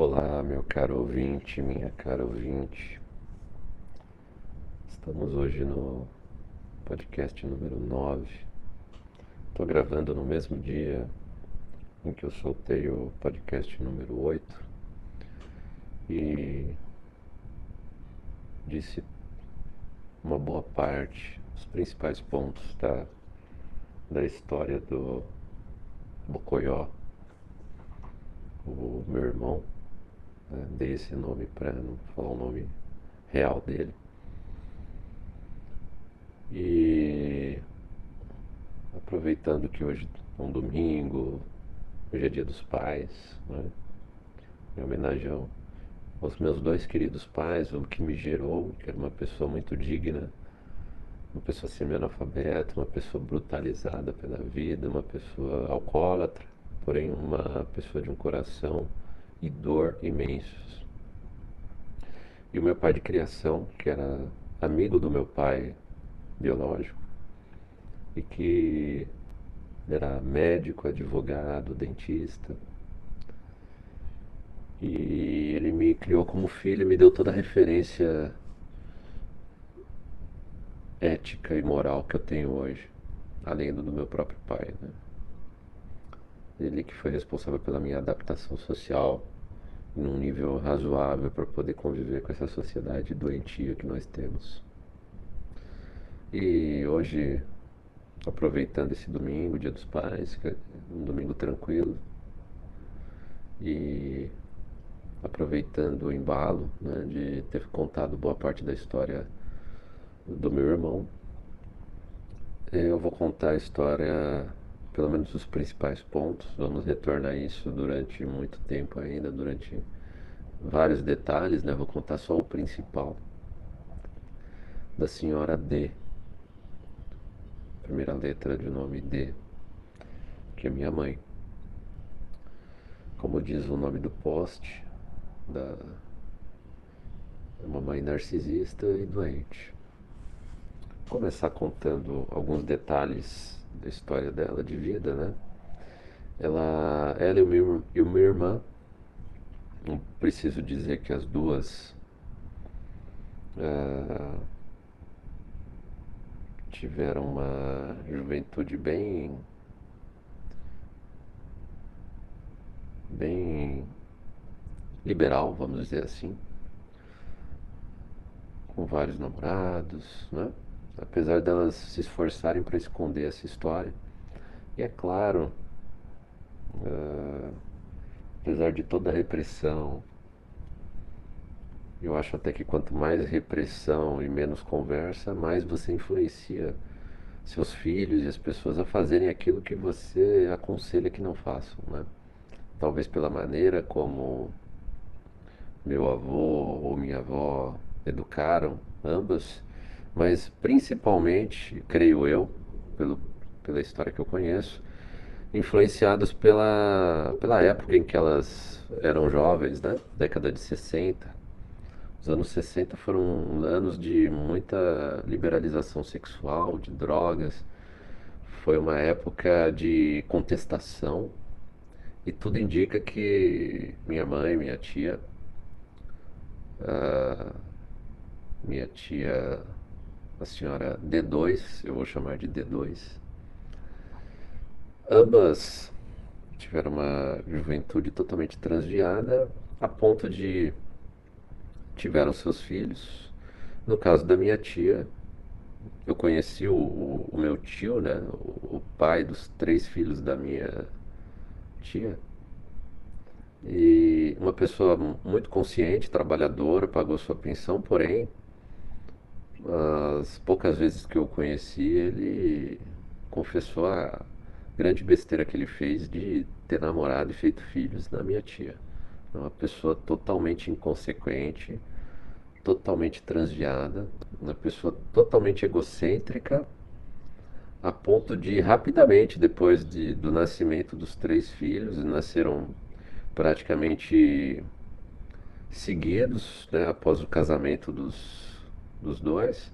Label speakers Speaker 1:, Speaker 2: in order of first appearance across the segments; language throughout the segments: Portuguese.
Speaker 1: Olá, meu caro ouvinte, minha cara ouvinte. Estamos hoje no podcast número 9. Estou gravando no mesmo dia em que eu soltei o podcast número 8 e disse uma boa parte, os principais pontos da, da história do Bocoió, o meu irmão né? Dei esse nome para não falar o nome real dele. E aproveitando que hoje é um domingo, hoje é dia dos pais, né? em homenagem aos meus dois queridos pais, o que me gerou, que era uma pessoa muito digna, uma pessoa semi-analfabeta, uma pessoa brutalizada pela vida, uma pessoa alcoólatra, porém uma pessoa de um coração e dor imensos. E o meu pai de criação, que era amigo do meu pai biológico, e que era médico, advogado, dentista. E ele me criou como filho, me deu toda a referência ética e moral que eu tenho hoje, além do meu próprio pai. Né? Ele que foi responsável pela minha adaptação social num nível razoável para poder conviver com essa sociedade doentia que nós temos. E hoje, aproveitando esse domingo, Dia dos Pais, que é um domingo tranquilo, e aproveitando o embalo né, de ter contado boa parte da história do meu irmão, eu vou contar a história pelo menos os principais pontos. Vamos retornar isso durante muito tempo ainda, durante vários detalhes, né? Vou contar só o principal da senhora D. Primeira letra de nome D, que é minha mãe. Como diz o nome do post, da uma mãe narcisista e doente. Vou começar contando alguns detalhes da história dela de vida, né? Ela, ela e, meu, e minha irmã, não preciso dizer que as duas uh, tiveram uma juventude bem bem liberal, vamos dizer assim, com vários namorados, né? Apesar delas se esforçarem para esconder essa história. E é claro, uh, apesar de toda a repressão, eu acho até que quanto mais repressão e menos conversa, mais você influencia seus filhos e as pessoas a fazerem aquilo que você aconselha que não façam, né? Talvez pela maneira como meu avô ou minha avó educaram ambas mas principalmente, creio eu, pelo, pela história que eu conheço, influenciados pela, pela época em que elas eram jovens, né? Década de 60. Os anos 60 foram anos de muita liberalização sexual, de drogas. Foi uma época de contestação e tudo indica que minha mãe, minha tia, uh, minha tia a senhora D2, eu vou chamar de D2. Ambas tiveram uma juventude totalmente transviada, a ponto de tiveram seus filhos. No caso da minha tia, eu conheci o, o, meu tio, né, o, o pai dos três filhos da minha tia. E uma pessoa muito consciente, trabalhadora, pagou sua pensão, porém as poucas vezes que eu conheci, ele confessou a grande besteira que ele fez de ter namorado e feito filhos na minha tia. É uma pessoa totalmente inconsequente, totalmente transviada, uma pessoa totalmente egocêntrica, a ponto de rapidamente, depois de, do nascimento dos três filhos, nasceram praticamente seguidos, né, após o casamento dos dos dois,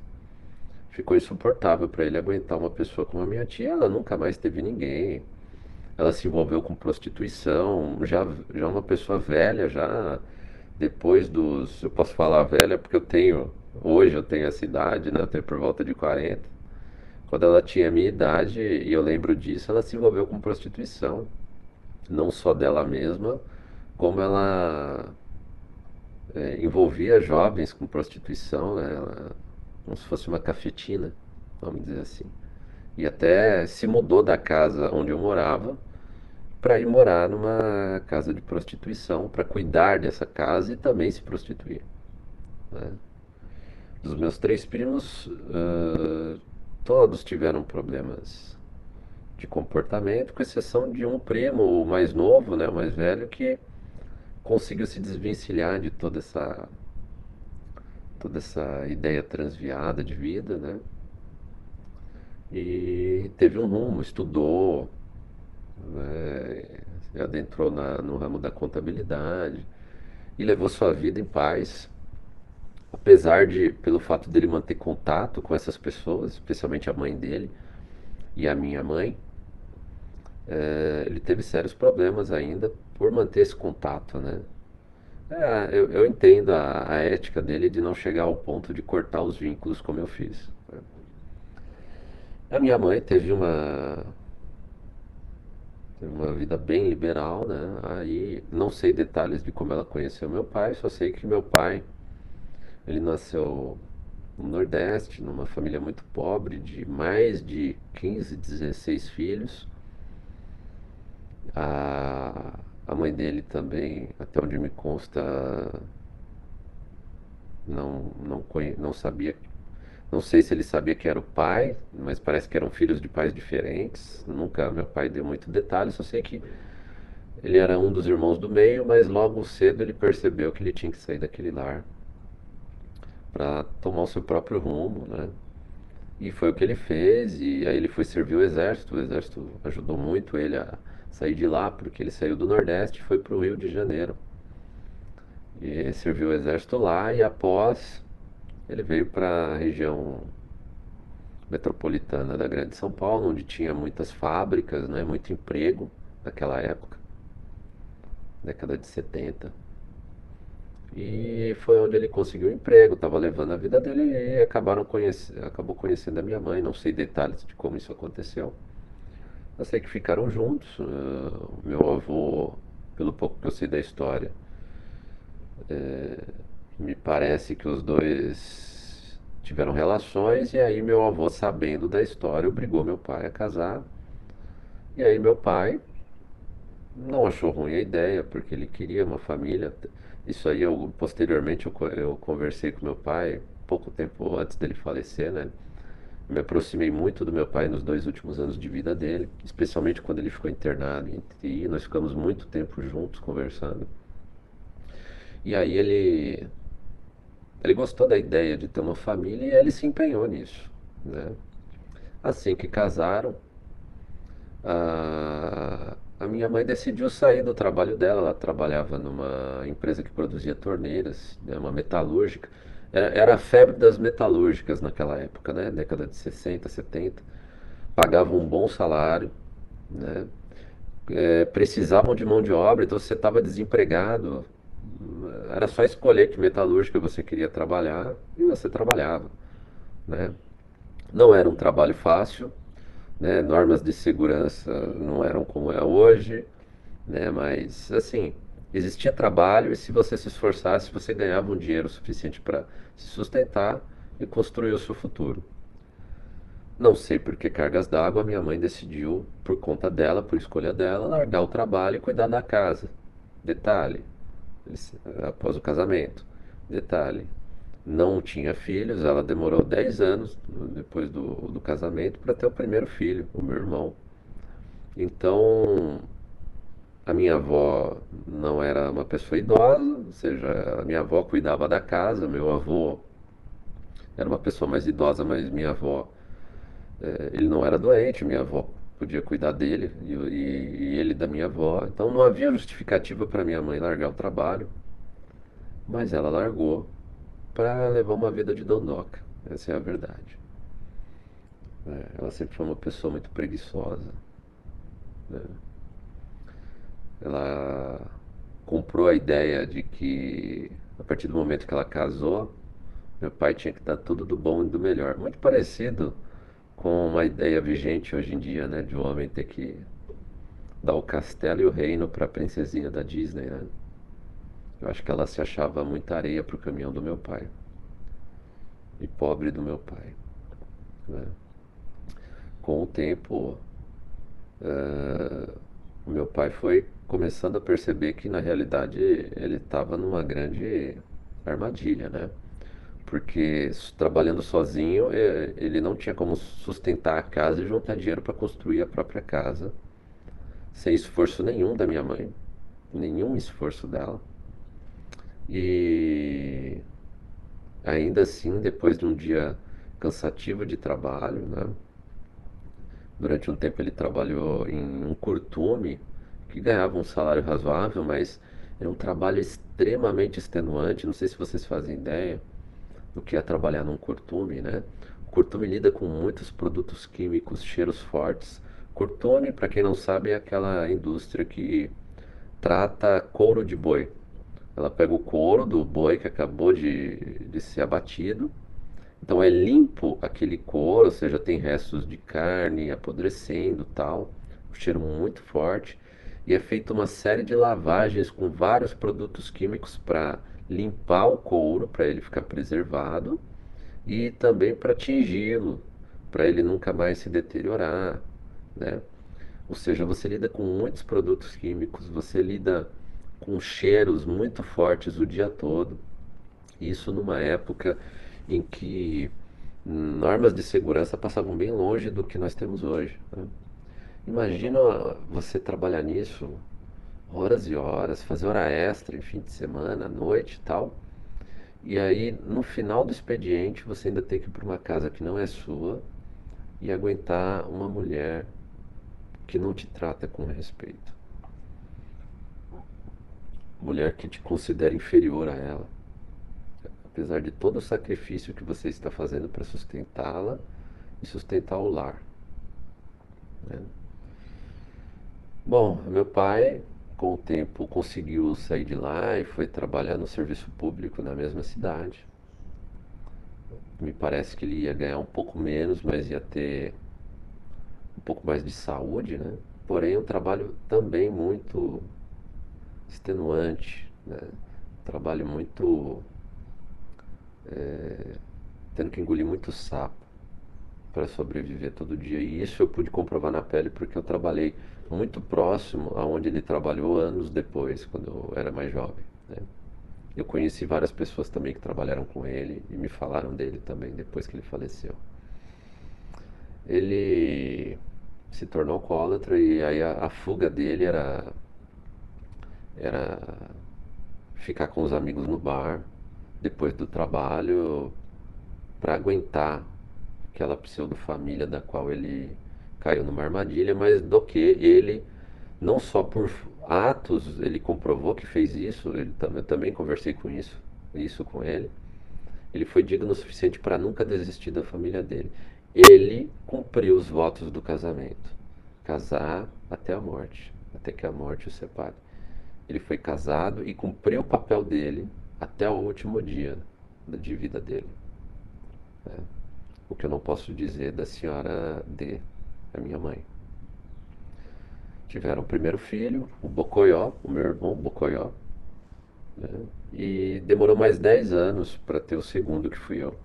Speaker 1: ficou insuportável para ele aguentar uma pessoa como a minha tia. Ela nunca mais teve ninguém. ela se envolveu com prostituição, já, já uma pessoa velha, já depois dos. Eu posso falar velha porque eu tenho. Hoje eu tenho essa idade, né? Eu tenho por volta de 40. Quando ela tinha a minha idade, e eu lembro disso, ela se envolveu com prostituição. Não só dela mesma, como ela é, envolvia jovens com prostituição, né? Ela, como se fosse uma cafetina, vamos dizer assim. E até se mudou da casa onde eu morava para ir morar numa casa de prostituição, para cuidar dessa casa e também se prostituir. Né? Meus três primos, uh, todos tiveram problemas de comportamento, com exceção de um primo, o mais novo, né, o mais velho, que conseguiu se desvencilhar de toda essa toda essa ideia transviada de vida, né? E teve um rumo, estudou, né? adentrou na, no ramo da contabilidade e levou sua vida em paz. Apesar de, pelo fato dele manter contato com essas pessoas, especialmente a mãe dele e a minha mãe, é, ele teve sérios problemas ainda por manter esse contato, né? É, eu, eu, entendo a, a, ética dele de não chegar ao ponto de cortar os vínculos como eu fiz. A minha mãe teve uma teve uma vida bem liberal, né? Aí não sei detalhes de como ela conheceu meu pai, só sei que meu pai ele nasceu no Nordeste, numa família muito pobre, de mais de 15, 16 filhos. A, a mãe dele também, até onde me consta, não, não, conhe, não sabia. Não sei se ele sabia que era o pai, mas parece que eram filhos de pais diferentes. Nunca meu pai deu muito detalhe, só sei que ele era um dos irmãos do meio, mas logo cedo ele percebeu que ele tinha que sair daquele lar para tomar o seu próprio rumo, né? E foi o que ele fez, e aí ele foi servir o exército. O exército ajudou muito ele a sair de lá, porque ele saiu do Nordeste e foi para o Rio de Janeiro. E serviu o exército lá, e após ele veio para a região metropolitana da Grande São Paulo, onde tinha muitas fábricas, né, muito emprego naquela época, década de 70. E foi onde ele conseguiu emprego, estava levando a vida dele e acabaram conhece, acabou conhecendo a minha mãe, não sei detalhes de como isso aconteceu. Eu sei que ficaram juntos. Uh, meu avô, pelo pouco que eu sei da história, é, me parece que os dois tiveram relações e aí meu avô, sabendo da história, obrigou meu pai a casar. E aí meu pai não achou ruim a ideia, porque ele queria uma família. Isso aí, eu, posteriormente, eu, eu conversei com meu pai, pouco tempo antes dele falecer, né? Me aproximei muito do meu pai nos dois últimos anos de vida dele, especialmente quando ele ficou internado em TI. Nós ficamos muito tempo juntos conversando. E aí ele ele gostou da ideia de ter uma família e ele se empenhou nisso, né? Assim que casaram, a, a minha mãe decidiu sair do trabalho dela. Ela trabalhava numa empresa que produzia torneiras, né, uma metalúrgica. Era, a febre das metalúrgicas naquela época, né? Década de 60, 70. Pagavam um bom salário, né? É, precisavam de mão de obra, então você estava desempregado. Era só escolher que metalúrgica você queria trabalhar e você trabalhava, né? Não era um trabalho fácil, né? Normas de segurança não eram como é hoje, né? Mas assim, existia trabalho e se você se esforçasse, você ganhava um dinheiro suficiente para se sustentar e construir o seu futuro. Não sei por que cargas d'água, minha mãe decidiu, por conta dela, por escolha dela, largar o trabalho e cuidar da casa. Detalhe, após o casamento. Detalhe, não tinha filhos, ela demorou 10 anos depois do, do casamento para ter o primeiro filho, o meu irmão. Então, a minha avó não era uma pessoa idosa, ou seja, a minha avó cuidava da casa, meu avô era uma pessoa mais idosa, mas minha avó, é, ele não era doente, minha avó podia cuidar dele e, e, e ele da minha avó. Então não havia justificativa para minha mãe largar o trabalho, mas ela largou para levar uma vida de dondoca. Essa é a verdade. É, ela sempre foi uma pessoa muito preguiçosa. Né? Ela comprou a ideia de que a partir do momento que ela casou, meu pai tinha que dar tudo do bom e do melhor. Muito parecido com uma ideia vigente hoje em dia, né, de um homem ter que dar o castelo e o reino para a princesinha da Disney, né? Eu acho que ela se achava muita areia para o caminhão do meu pai. E pobre do meu pai. Né? Com o tempo, uh, o meu pai foi começando a perceber que na realidade ele estava numa grande armadilha, né? Porque trabalhando sozinho, ele não tinha como sustentar a casa e juntar dinheiro para construir a própria casa, sem esforço nenhum da minha mãe, nenhum esforço dela. E ainda assim, depois de um dia cansativo de trabalho, né? Durante um tempo ele trabalhou em um curtume que ganhava um salário razoável, mas era um trabalho extremamente extenuante. Não sei se vocês fazem ideia do que é trabalhar num curtume, né? O curtume lida com muitos produtos químicos, cheiros fortes. Curtume, para quem não sabe, é aquela indústria que trata couro de boi. Ela pega o couro do boi que acabou de, de ser abatido. Então é limpo aquele couro, ou seja, tem restos de carne apodrecendo tal, um cheiro muito forte. E é feita uma série de lavagens com vários produtos químicos para limpar o couro, para ele ficar preservado e também para tingi-lo, para ele nunca mais se deteriorar, né? Ou seja, você lida com muitos produtos químicos, você lida com cheiros muito fortes o dia todo. Isso numa época em que normas de segurança passavam bem longe do que nós temos hoje. Né? Imagina você trabalhar nisso horas e horas, fazer hora extra em fim de semana, à noite e tal. E aí, no final do expediente, você ainda tem que ir para uma casa que não é sua e aguentar uma mulher que não te trata com respeito mulher que te considera inferior a ela. Apesar de todo o sacrifício que você está fazendo para sustentá-la e sustentar o lar. Né? Bom, meu pai, com o tempo, conseguiu sair de lá e foi trabalhar no serviço público na mesma cidade. Me parece que ele ia ganhar um pouco menos, mas ia ter um pouco mais de saúde, né? Porém, um trabalho também muito extenuante, né? trabalho muito. É, tendo que engolir muito sapo para sobreviver todo dia. E isso eu pude comprovar na pele porque eu trabalhei muito próximo aonde ele trabalhou anos depois, quando eu era mais jovem. Né? Eu conheci várias pessoas também que trabalharam com ele e me falaram dele também depois que ele faleceu. Ele se tornou alcoólatra e aí a, a fuga dele era era ficar com os amigos no bar depois do trabalho para aguentar aquela pseudo-família da qual ele caiu numa armadilha, mas do que ele, não só por atos, ele comprovou que fez isso, ele eu também conversei com isso, isso com ele, ele foi digno o suficiente para nunca desistir da família dele. Ele cumpriu os votos do casamento, casar até a morte, até que a morte o separe. Ele foi casado e cumpriu o papel dele até o último dia de vida dele. É. O que eu não posso dizer da senhora D, a minha mãe. Tiveram o primeiro filho, o Bocoió, o meu irmão Bocoió. Né? E demorou mais 10 anos para ter o segundo, que fui eu.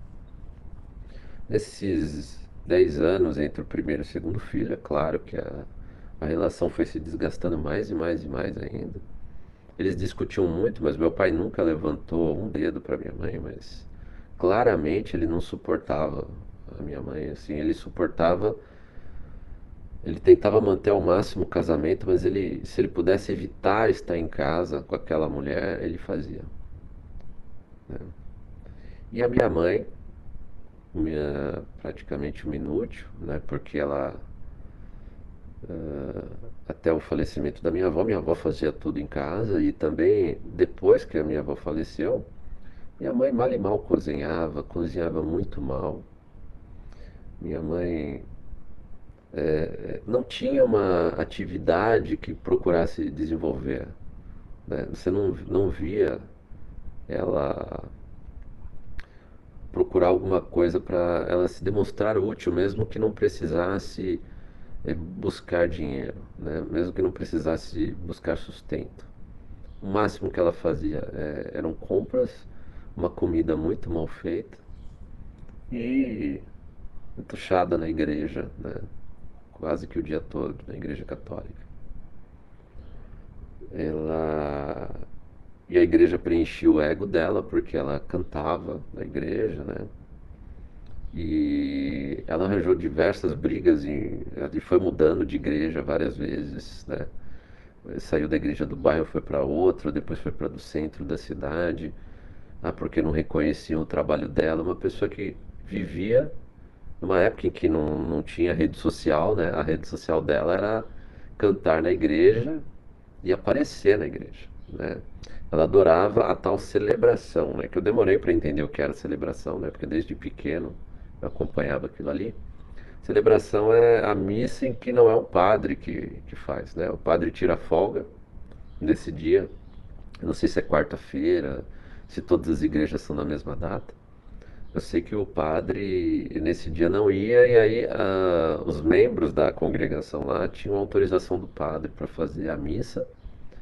Speaker 1: Nesses 10 anos entre o primeiro e o segundo filho, é claro que a, a relação foi se desgastando mais e mais e mais ainda. Eles discutiam muito, mas meu pai nunca levantou um dedo para minha mãe, mas claramente ele não suportava a minha mãe, assim, ele suportava ele tentava manter ao máximo o casamento, mas ele, se ele pudesse evitar estar em casa com aquela mulher, ele fazia. Né? E a minha mãe, minha, praticamente um inútil, né? Porque ela uh, até o falecimento da minha avó, minha avó fazia tudo em casa e também depois que a minha avó faleceu, minha mãe mal e mal cozinhava, cozinhava muito mal. Minha mãe é, não tinha uma atividade que procurasse desenvolver. né? Você não, não via ela procurar alguma coisa para ela se demonstrar útil, mesmo que não precisasse é, buscar dinheiro, né? Mesmo que não precisasse buscar sustento. O máximo que ela fazia é, eram compras, uma comida muito mal feita e entuchada na igreja, né? Quase que o dia todo na igreja católica. Ela e a igreja preenchia o ego dela porque ela cantava na igreja, né? E ela arranjou diversas brigas e, foi mudando de igreja várias vezes, né? Saiu da igreja do bairro, foi para outra, depois foi para do centro da cidade, ah, porque não reconheciam o trabalho dela. Uma pessoa que vivia numa época em que não, não tinha rede social, né? A rede social dela era cantar na igreja e aparecer na igreja, né? Ela adorava a tal celebração, né? Que eu demorei para entender o que era celebração, né? Porque desde pequeno eu acompanhava aquilo ali. Celebração é a missa em que não é o padre que, que faz, né? O padre tira folga nesse dia. Não sei se é quarta-feira, se todas as igrejas são na mesma data. Eu sei que o padre nesse dia não ia e aí ah, os membros da congregação lá tinham autorização do padre para fazer a missa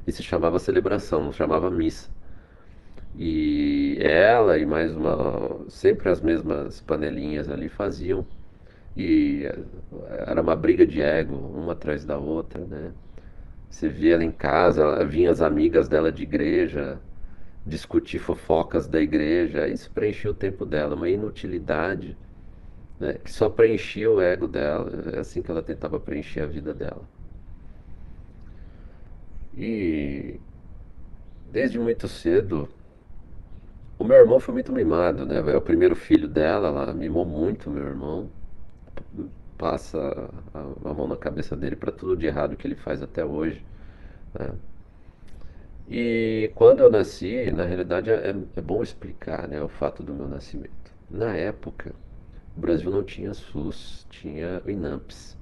Speaker 1: e se chamava celebração, não chamava missa. E ela e mais uma, sempre as mesmas panelinhas ali faziam. E era uma briga de ego, uma atrás da outra, né? Você via ela em casa, vinha as amigas dela de igreja, discutir fofocas da igreja, isso preenchia o tempo dela, uma inutilidade, né? Que só preenchia o ego dela, é assim que ela tentava preencher a vida dela. E desde muito cedo, o meu irmão foi muito mimado, né? É o primeiro filho dela, ela mimou muito meu irmão. Passa a, mão na cabeça dele para tudo de errado que ele faz até hoje. Né? E quando eu nasci, na realidade é, é bom explicar né, o fato do meu nascimento. Na época, o Brasil não tinha SUS, tinha o INAMPS.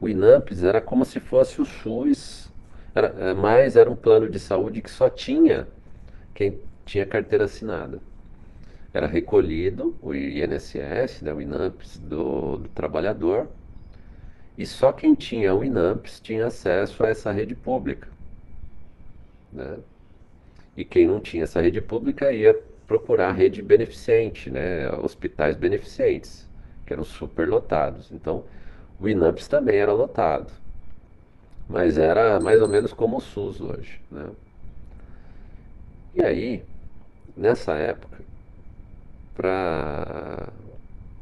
Speaker 1: O INAMPS era como se fosse o SUS, era, é, mas era um plano de saúde que só tinha quem tinha carteira assinada. Era recolhido o INSS, né, o INAMPS do, do trabalhador, e só quem tinha o INAMPS tinha acesso a essa rede pública. Né? E quem não tinha essa rede pública ia procurar rede beneficente, né? hospitais beneficentes, que eram superlotados. Então, o INAMPS também era lotado, mas era mais ou menos como o SUS hoje. Né? E aí, nessa época, para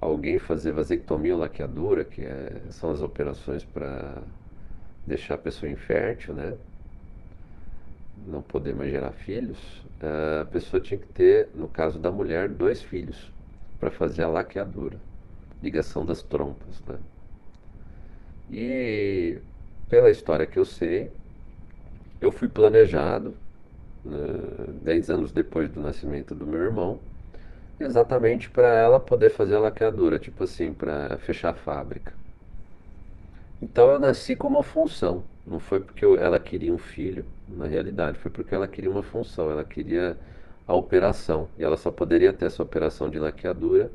Speaker 1: alguém fazer vasectomia ou laqueadura, que é, são as operações para deixar a pessoa infértil, né? Não poder mais gerar filhos, a pessoa tinha que ter, no caso da mulher, dois filhos para fazer a laqueadura, ligação das trompas, né? E pela história que eu sei, eu fui planejado né, dez anos depois do nascimento do meu irmão, exatamente para ela poder fazer a laqueadura, tipo assim, para fechar a fábrica. Então eu nasci com uma função, não foi porque ela queria um filho, na realidade, foi porque ela queria uma função, ela queria a operação, e ela só poderia ter essa operação de laqueadura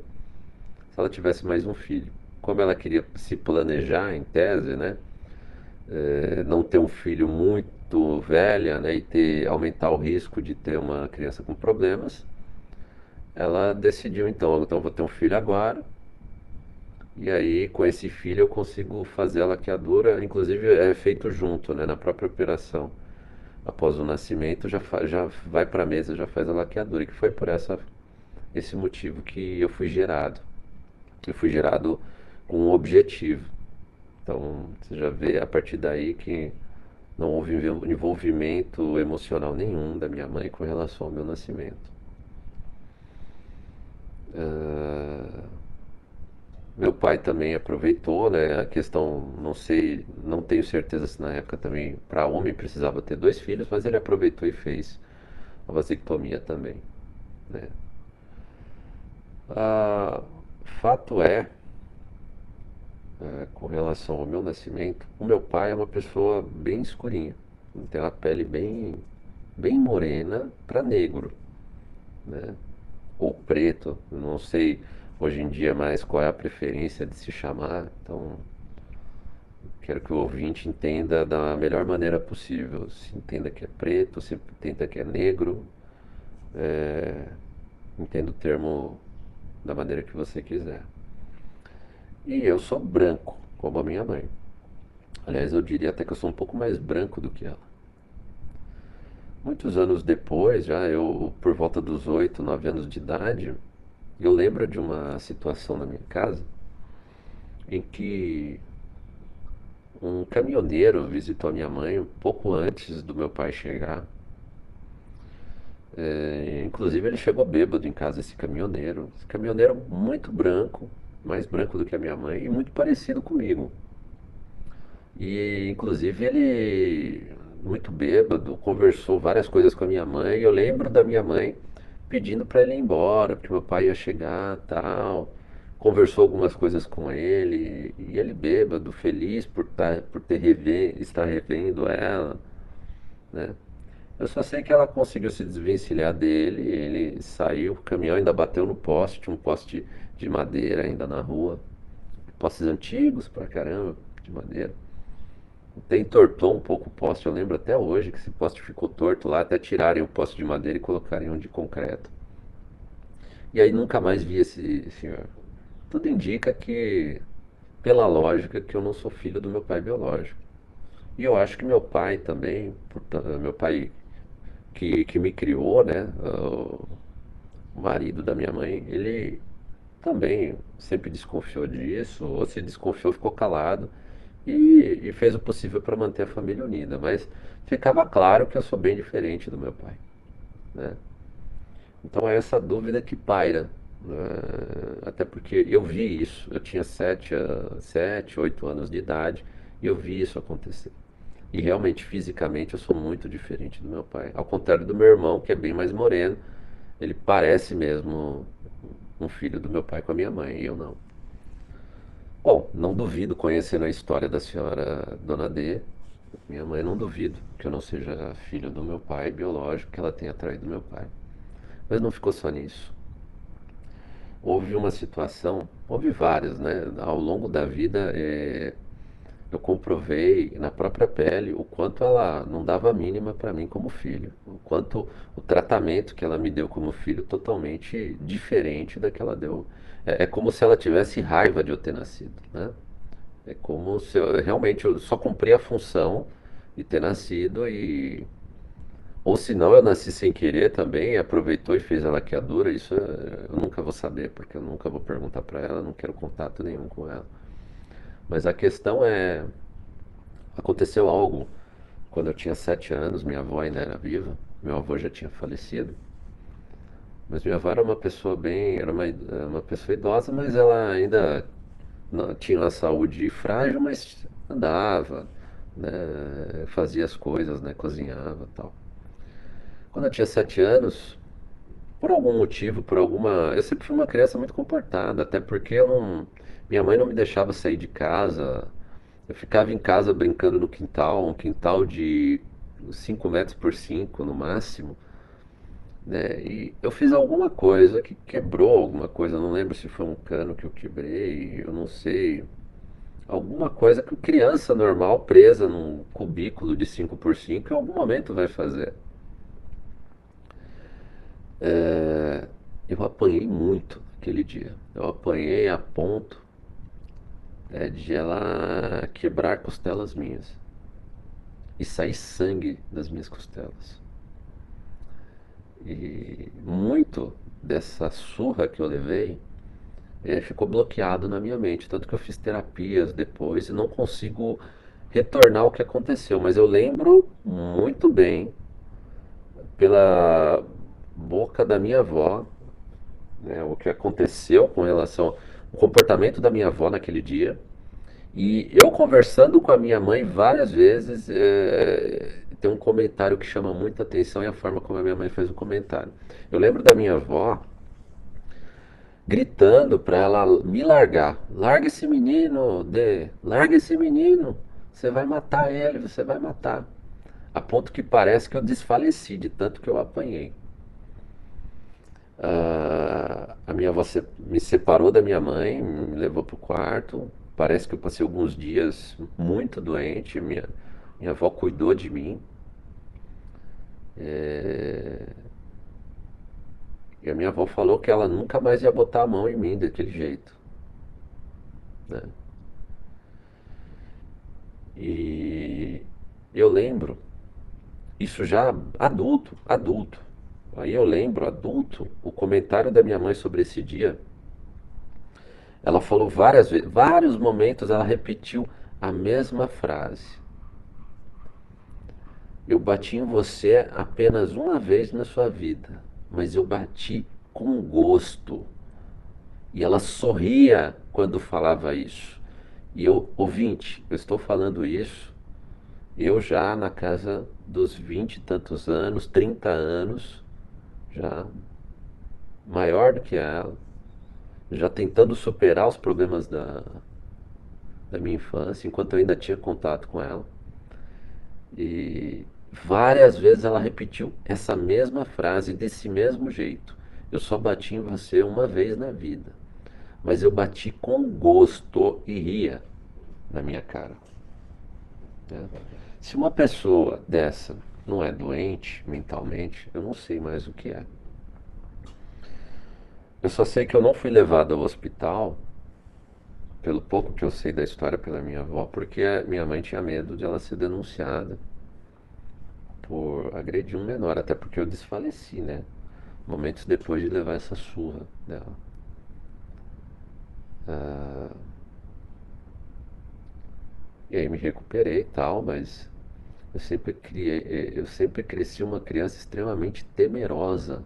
Speaker 1: se ela tivesse mais um filho. Como ela queria se planejar, em tese, né? É, não ter um filho muito velha né, e ter, aumentar o risco de ter uma criança com problemas, ela decidiu então, então vou ter um filho agora, e aí com esse filho eu consigo fazer a laqueadura, inclusive é feito junto, né, na própria operação. Após o nascimento já, já vai para a mesa, já faz a laqueadura, que foi por essa, esse motivo que eu fui gerado. Eu fui gerado com um objetivo. Então você já vê a partir daí que não houve envolvimento emocional nenhum da minha mãe com relação ao meu nascimento. Uh, meu pai também aproveitou, né? A questão, não sei, não tenho certeza se na época também para homem precisava ter dois filhos, mas ele aproveitou e fez a vasectomia também, né? Uh, fato é, é, com relação ao meu nascimento, o meu pai é uma pessoa bem escurinha, tem uma pele bem, bem morena para negro, né? Ou preto, não sei hoje em dia mais qual é a preferência de se chamar, então quero que o ouvinte entenda da melhor maneira possível, se entenda que é preto, se entenda que é negro, é, entenda o termo da maneira que você quiser. E eu sou branco, como a minha mãe. Aliás, eu diria até que eu sou um pouco mais branco do que ela. Muitos anos depois, já eu, por volta dos 8, 9 anos de idade, eu lembro de uma situação na minha casa em que um caminhoneiro visitou a minha mãe um pouco antes do meu pai chegar. É, inclusive ele chegou bêbado em casa, esse caminhoneiro. Esse caminhoneiro muito branco, mais branco do que a minha mãe e muito parecido comigo. E inclusive ele, muito bêbado, conversou várias coisas com a minha mãe. Eu lembro da minha mãe pedindo para ele ir embora, porque meu pai ia chegar, tal. Conversou algumas coisas com ele e ele bêbado, feliz por, tá, por ter rever, estar revendo ela, né? Eu só sei que ela conseguiu se desvencilhar dele, ele saiu, o caminhão ainda bateu no poste, tinha um poste de madeira ainda na rua. Postes antigos pra caramba, de madeira. Até entortou um pouco o poste, eu lembro até hoje que esse poste ficou torto lá, até tirarem o poste de madeira e colocarem um de concreto. E aí nunca mais vi esse senhor. Tudo indica que, pela lógica, que eu não sou filho do meu pai biológico. E eu acho que meu pai também, meu pai que, que me criou, né, o marido da minha mãe, ele também sempre desconfiou disso, ou se desconfiou, ficou calado e, e fez o possível para manter a família unida. Mas ficava claro que eu sou bem diferente do meu pai. Né? Então é essa dúvida que paira. Né? Até porque eu vi isso, eu tinha 7, 7, 8 anos de idade e eu vi isso acontecer. E realmente, fisicamente, eu sou muito diferente do meu pai. Ao contrário do meu irmão, que é bem mais moreno, ele parece mesmo um filho do meu pai com a minha mãe, e eu não. Bom, não duvido, conhecendo a história da senhora Dona D, minha mãe, não duvido que eu não seja filho do meu pai biológico, que ela tenha traído meu pai. Mas não ficou só nisso. Houve uma situação, houve várias, né? Ao longo da vida, é, eu comprovei na própria pele o quanto ela não dava a mínima para mim como filho, o quanto o tratamento que ela me deu como filho totalmente diferente da que ela deu. É, é como se ela tivesse raiva de eu ter nascido, né? É como se eu realmente eu só cumpri a função de ter nascido e ou se não eu nasci sem querer também, aproveitou e fez a laqueadura, isso eu nunca vou saber, porque eu nunca vou perguntar para ela, não quero contato nenhum com ela. Mas a questão é. Aconteceu algo quando eu tinha sete anos, minha avó ainda era viva, meu avô já tinha falecido. Mas minha avó era uma pessoa bem, era uma, uma pessoa idosa, mas ela ainda tinha uma saúde frágil, mas andava, né, fazia as coisas, né, cozinhava tal. Quando eu tinha sete anos, por algum motivo, por alguma. Eu sempre fui uma criança muito comportada, até porque não minha mãe não me deixava sair de casa. Eu ficava em casa brincando no quintal, um quintal de 5 metros por 5 no máximo. Né? E eu fiz alguma coisa que quebrou alguma coisa, não lembro se foi um cano que eu quebrei, eu não sei. Alguma coisa que criança normal presa num cubículo de 5 por 5 em algum momento vai fazer. É, eu apanhei muito aquele dia. Eu apanhei a ponto é de ela quebrar costelas minhas e sair sangue das minhas costelas. E muito dessa surra que eu levei é, ficou bloqueado na minha mente, tanto que eu fiz terapias depois e não consigo retornar ao que aconteceu, mas eu lembro muito bem pela boca da minha avó né, o que aconteceu com relação o comportamento da minha avó naquele dia. E eu conversando com a minha mãe várias vezes, é, tem um comentário que chama muita atenção e a forma como a minha mãe fez o comentário. Eu lembro da minha avó gritando para ela me largar. Larga esse menino, Dê. Larga esse menino. Você vai matar ele, você vai matar. A ponto que parece que eu desfaleci de tanto que eu apanhei. Ah, a minha avó se- me separou da minha mãe, me levou para o quarto. Parece que eu passei alguns dias muito doente. Minha, minha avó cuidou de mim. É, E a minha avó falou que ela nunca mais ia botar a mão em mim daquele jeito, né? E eu lembro, isso já adulto, adulto. Aí eu lembro, adulto, o comentário da minha mãe sobre esse dia. Ela falou várias vezes, vários momentos ela repetiu a mesma frase. Eu bati em você apenas uma vez na sua vida, mas eu bati com gosto. E ela sorria quando falava isso. E eu, ouvinte, eu estou falando isso, eu já na casa dos vinte e tantos anos, 30 anos, já maior do que ela, já tentando superar os problemas da, da minha infância, enquanto eu ainda tinha contato com ela. E várias vezes ela repetiu essa mesma frase desse mesmo jeito. Eu só bati em você uma vez na vida, mas eu bati com gosto e ria na minha cara. né? Se uma pessoa dessa não é doente mentalmente, eu não sei mais o que é. Eu só sei que eu não fui levado ao hospital, pelo pouco que eu sei da história pela minha avó, porque minha mãe tinha medo de ela ser denunciada por agredir um menor, até porque eu desfaleci, né? Momentos depois de levar essa surra dela. Ah, e aí me recuperei e tal, mas eu sempre criei, eu sempre cresci uma criança extremamente temerosa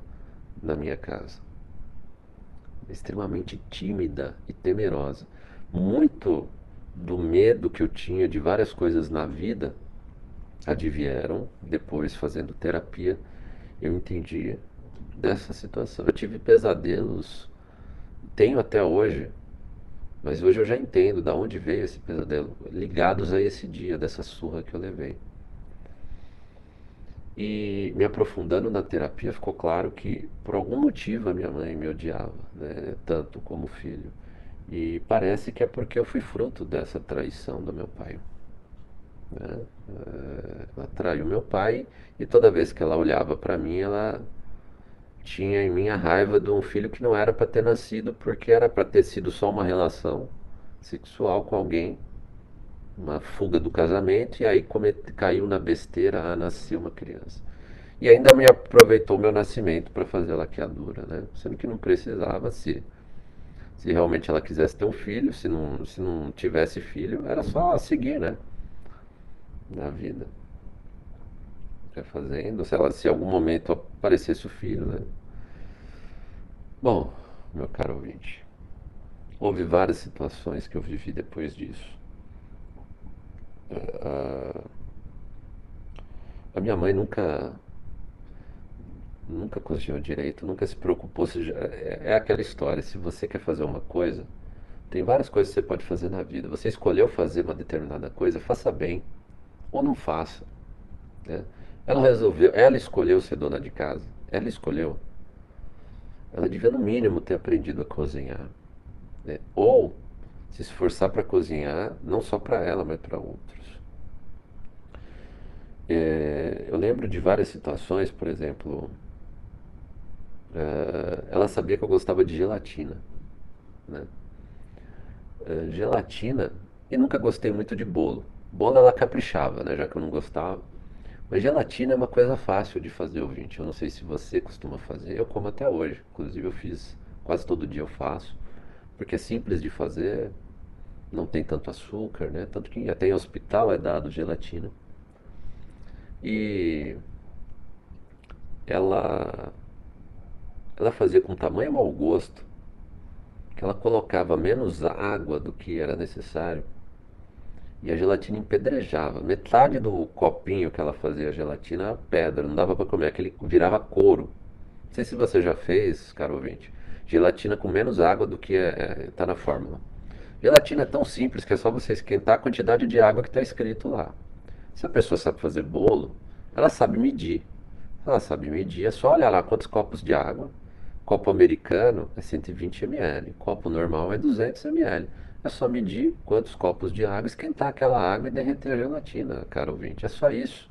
Speaker 1: na minha casa. Extremamente tímida e temerosa. Muito do medo que eu tinha de várias coisas na vida advieram depois fazendo terapia, eu entendi dessa situação. Eu tive pesadelos, tenho até hoje, mas hoje eu já entendo da onde veio esse pesadelo, ligados a esse dia, dessa surra que eu levei. E me aprofundando na terapia, ficou claro que por algum motivo a minha mãe me odiava, né, tanto como filho. E parece que é porque eu fui fruto dessa traição do meu pai. né? Eh, Ela traiu meu pai e toda vez que ela olhava para mim, ela tinha em mim a raiva de um filho que não era para ter nascido, porque era para ter sido só uma relação sexual com alguém, uma fuga do casamento, e aí comete- caiu na besteira, ah, nasceu uma criança. E ainda me aproveitou meu nascimento para fazer a laqueadura, né? Sendo que não precisava ser. Se realmente ela quisesse ter um filho, se não, se não tivesse filho, era só seguir, né? Na vida. Vai fazendo, se ela, se em algum momento aparecesse o filho, né? Bom, meu caro ouvinte, houve várias situações que eu vivi depois disso. Ah, a minha mãe nunca, nunca cozinhou direito, nunca se preocupou. Se é, é aquela história, se você quer fazer uma coisa, tem várias coisas que você pode fazer na vida. Você escolheu fazer uma determinada coisa, faça bem ou não faça, né? Ela resolveu, ela escolheu ser dona de casa, ela escolheu. Ela devia no mínimo ter aprendido a cozinhar, né? Ou se esforçar para cozinhar, não só para ela, mas para outros. É, eu lembro de várias situações, por exemplo, eh, ela sabia que eu gostava de gelatina, né? Eh, gelatina, e nunca gostei muito de bolo. Bolo ela caprichava, né? Já que eu não gostava. Mas gelatina é uma coisa fácil de fazer, ouvinte. Eu não sei se você costuma fazer, eu como até hoje. Inclusive eu fiz, quase todo dia eu faço. Porque é simples de fazer, não tem tanto açúcar, né? Tanto que até em hospital é dado gelatina. E ela, ela fazia com tamanho mau gosto que ela colocava menos água do que era necessário e a gelatina empedrejava. Metade do copinho que ela fazia a gelatina era pedra, não dava para comer, aquele virava couro. Não sei se você já fez, caro ouvinte. Gelatina com menos água do que está na fórmula. Gelatina é tão simples que é só você esquentar a quantidade de água que está escrito lá. Se a pessoa sabe fazer bolo, ela sabe medir. Ela sabe medir, é só olhar lá quantos copos de água. Copo americano é 120 ml, copo normal é 200 ml. É só medir quantos copos de água, esquentar aquela água e derreter a gelatina, cara ouvinte. É só isso.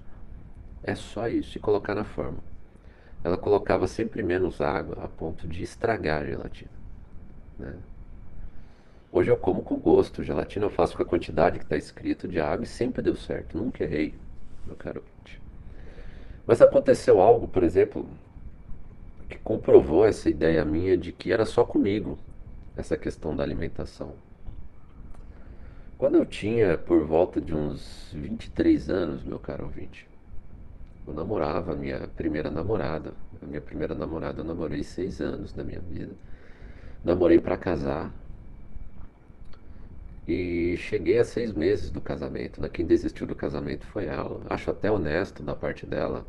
Speaker 1: É só isso. E colocar na forma. Ela colocava sempre menos água a ponto de estragar a gelatina. Né? Hoje eu como com gosto. Gelatina eu faço com a quantidade que está escrito de água e sempre deu certo. Nunca errei, meu caro ouvinte. Mas aconteceu algo, por exemplo, que comprovou essa ideia minha de que era só comigo essa questão da alimentação. Quando eu tinha por volta de uns 23 anos, meu caro ouvinte, eu namorava a minha primeira namorada. A minha primeira namorada eu namorei seis anos da minha vida. Namorei para casar. E cheguei a seis meses do casamento. Né? Quem desistiu do casamento foi ela. Acho até honesto da parte dela.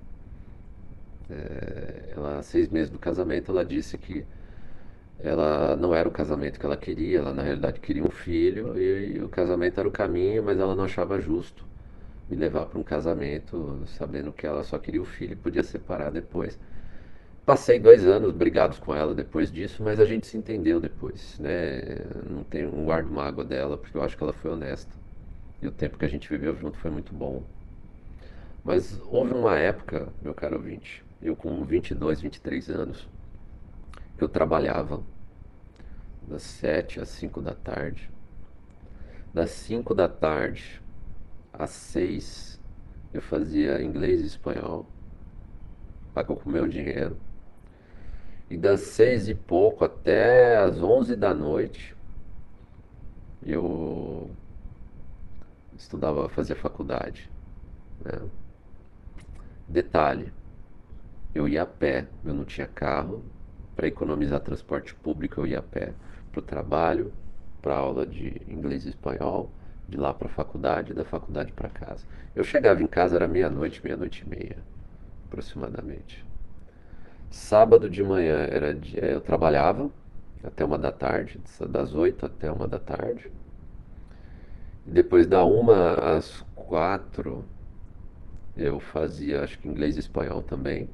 Speaker 1: É, ela, seis meses do casamento, ela disse que ela não era o casamento que ela queria. Ela na realidade queria um filho e, e o casamento era o caminho, mas ela não achava justo me levar para um casamento, sabendo que ela só queria o filho e podia separar depois. Passei dois anos brigados com ela depois disso, mas a gente se entendeu depois, né? Não tenho um guardo mágoa dela, porque eu acho que ela foi honesta. E o tempo que a gente viveu junto foi muito bom. Mas houve uma época, meu caro ouvinte, eu com 22, 23 anos, eu trabalhava das 7 às 5 da tarde. Das 5 da tarde às seis eu fazia inglês e espanhol, pagou com meu dinheiro. E das seis e pouco até as onze da noite eu estudava, fazia faculdade. Né? Detalhe, eu ia a pé, eu não tinha carro, para economizar transporte público eu ia a pé para o trabalho, para aula de inglês e espanhol de lá para a faculdade, da faculdade para casa. Eu chegava em casa, era meia-noite, meia-noite e meia, aproximadamente. Sábado de manhã era dia, eu trabalhava até uma da tarde, das oito até uma da tarde. Depois da uma às quatro eu fazia, acho que inglês e espanhol também.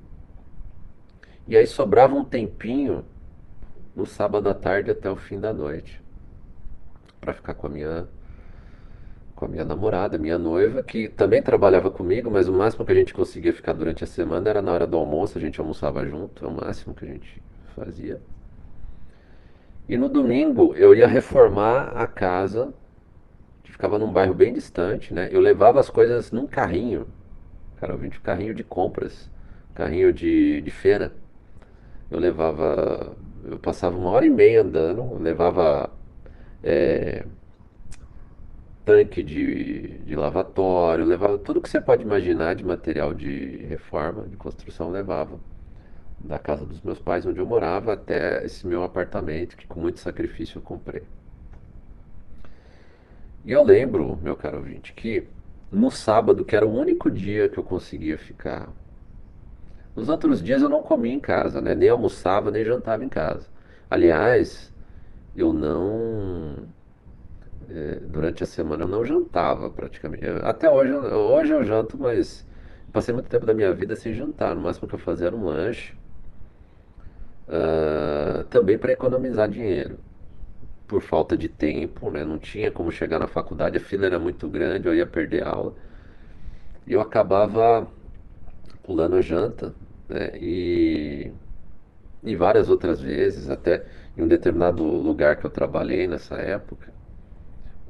Speaker 1: E aí sobrava um tempinho no sábado à tarde até o fim da noite para ficar com a minha com a minha namorada, minha noiva, que também trabalhava comigo, mas o máximo que a gente conseguia ficar durante a semana era na hora do almoço, a gente almoçava junto, é o máximo que a gente fazia. E no domingo eu ia reformar a casa, que ficava num bairro bem distante, né? Eu levava as coisas num carrinho, cara, eu vim de carrinho de compras, carrinho de, de feira. Eu levava, eu passava uma hora e meia andando, levava é, tanque de, de lavatório, levava tudo que você pode imaginar de material de reforma, de construção, levava da casa dos meus pais, onde eu morava, até esse meu apartamento, que com muito sacrifício eu comprei. E eu lembro, meu caro ouvinte, que no sábado, que era o único dia que eu conseguia ficar, nos outros dias eu não comia em casa, né? nem almoçava, nem jantava em casa. Aliás, eu não durante a semana eu não jantava praticamente. Até hoje, hoje eu janto, mas passei muito tempo da minha vida sem jantar. No máximo que eu fazia era um lanche. Uh, também para economizar dinheiro. Por falta de tempo, né? Não tinha como chegar na faculdade, a fila era muito grande, eu ia perder aula. E eu acabava pulando a janta, né? E, e várias outras vezes, até em um determinado lugar que eu trabalhei nessa época,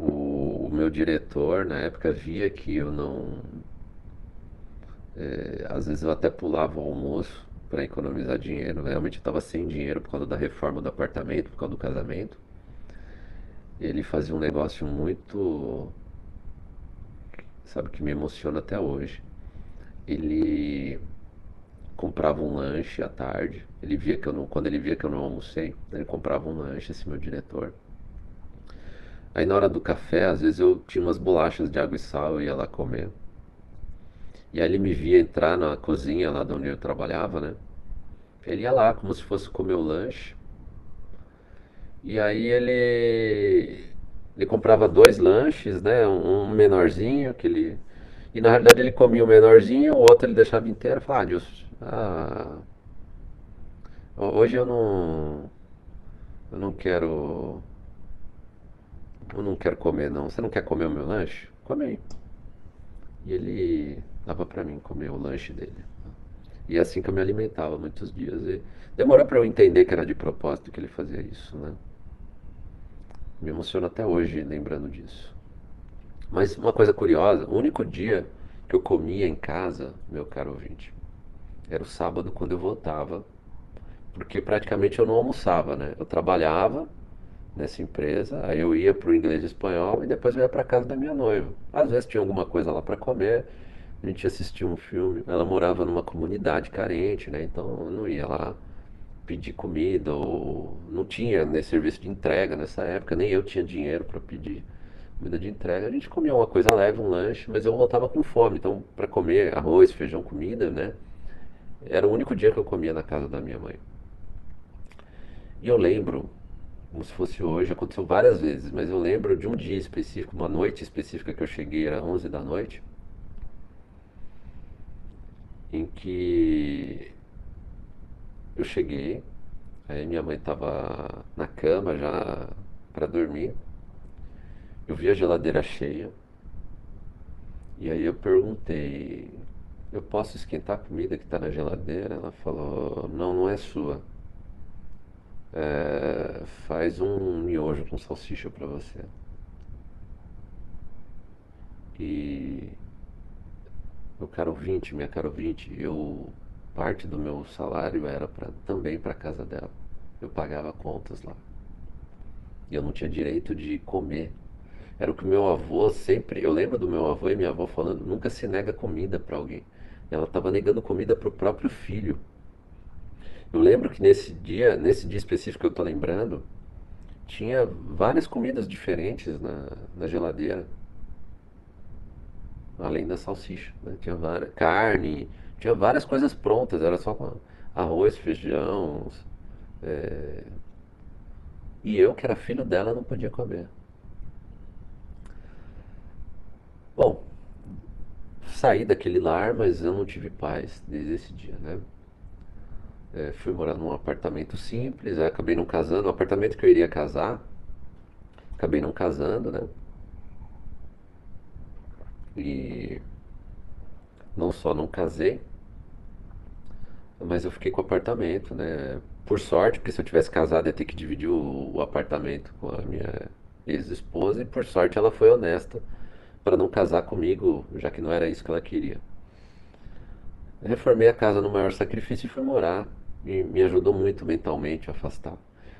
Speaker 1: o, o meu diretor na época via que eu não. É, às vezes eu até pulava o almoço para economizar dinheiro. Né? Realmente eu estava sem dinheiro por causa da reforma do apartamento, por causa do casamento. Ele fazia um negócio muito. Sabe, que me emociona até hoje. Ele comprava um lanche à tarde. Ele via que eu não, quando ele via que eu não almocei, ele comprava um lanche, esse meu diretor. Aí na hora do café, às vezes eu tinha umas bolachas de água e sal e ia lá comer. E aí ele me via entrar na cozinha lá de onde eu trabalhava, né? Ele ia lá como se fosse comer o lanche. E aí ele, ele comprava dois lanches, né? Um menorzinho, aquele. E na realidade ele comia o menorzinho, o outro ele deixava inteiro. Falava, ah, Dilson, ah, hoje eu não, eu não quero, eu não quero comer não. Você não quer comer o meu lanche? Come aí. E ele dava pra mim comer o lanche dele. E é assim que eu me alimentava muitos dias. E demorou pra eu entender que era de propósito que ele fazia isso, né? Me emociona até hoje lembrando disso. Mas uma coisa curiosa, o único dia que eu comia em casa, meu caro ouvinte, era o sábado quando eu voltava, porque praticamente eu não almoçava, né? Eu trabalhava nessa empresa, aí eu ia para o inglês e espanhol e depois eu ia para casa da minha noiva. Às vezes tinha alguma coisa lá para comer, a gente assistia um filme. Ela morava numa comunidade carente, né? Então eu não ia lá pedir comida ou não tinha né, serviço de entrega nessa época, nem eu tinha dinheiro para pedir comida de entrega. A gente comia uma coisa leve, um lanche, mas eu voltava com fome, então para comer arroz, feijão, comida, né? Era o único dia que eu comia na casa da minha mãe. E eu lembro, como se fosse hoje, aconteceu várias vezes, mas eu lembro de um dia específico, uma noite específica que eu cheguei, era 11 da noite, em que eu cheguei, aí minha mãe estava na cama já para dormir. Eu vi a geladeira cheia. E aí eu perguntei, eu posso esquentar a comida que está na geladeira? Ela falou, não, não é sua. É, faz um miojo com salsicha para você. E meu caro ouvinte, minha caro ouvinte, eu parte do meu salário era pra, também para casa dela. Eu pagava contas lá. E eu não tinha direito de comer. Era o que meu avô sempre. Eu lembro do meu avô e minha avó falando: nunca se nega comida para alguém. Ela estava negando comida para o próprio filho. Eu lembro que nesse dia, nesse dia específico que eu estou lembrando, tinha várias comidas diferentes na, na geladeira. Além da salsicha, né? Tinha várias, carne, tinha várias coisas prontas, era só arroz, feijão. é, E eu, que era filho dela, não podia comer. Bom, saí daquele lar, mas eu não tive paz desde esse dia, né? É, fui morar num apartamento simples, acabei não casando. O apartamento que eu iria casar, acabei não casando, né? E não só não casei, mas eu fiquei com o apartamento, né? Por sorte, porque se eu tivesse casado, ia ter que dividir o, o apartamento com a minha ex-esposa, e por sorte ela foi honesta para não casar comigo, já que não era isso que ela queria. Reformei a casa no maior sacrifício e fui morar. E me ajudou muito mentalmente a afastar.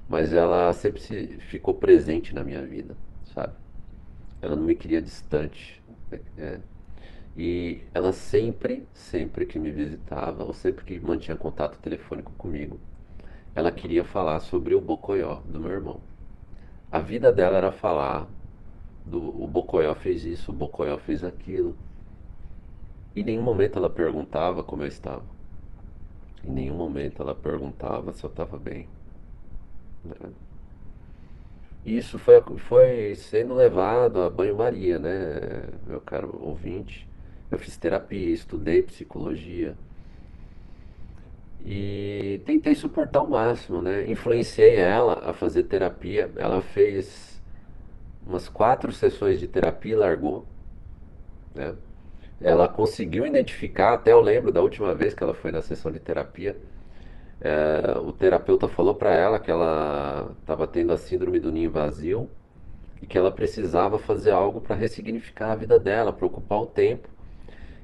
Speaker 1: Mas ela sempre se, ficou presente na minha vida, sabe? Ela não me queria distante. É, e ela sempre, sempre que me visitava, ou sempre que mantinha contato telefônico comigo, ela queria falar sobre o Bocoió do meu irmão. A vida dela era falar do o Bocoió fez isso, o Bocoió fez aquilo. Em nenhum momento ela perguntava como eu estava. Em nenhum momento ela perguntava se eu estava bem. né? Isso foi, foi sendo levado a banho-maria, né, meu caro ouvinte? Eu fiz terapia, estudei psicologia e tentei suportar o máximo, né? Influenciei ela a fazer terapia. Ela fez umas quatro sessões de terapia e largou, né? Ela conseguiu identificar, até eu lembro da última vez que ela foi na sessão de terapia, é, o terapeuta falou para ela que ela estava tendo a síndrome do ninho vazio e que ela precisava fazer algo para ressignificar a vida dela, para ocupar o tempo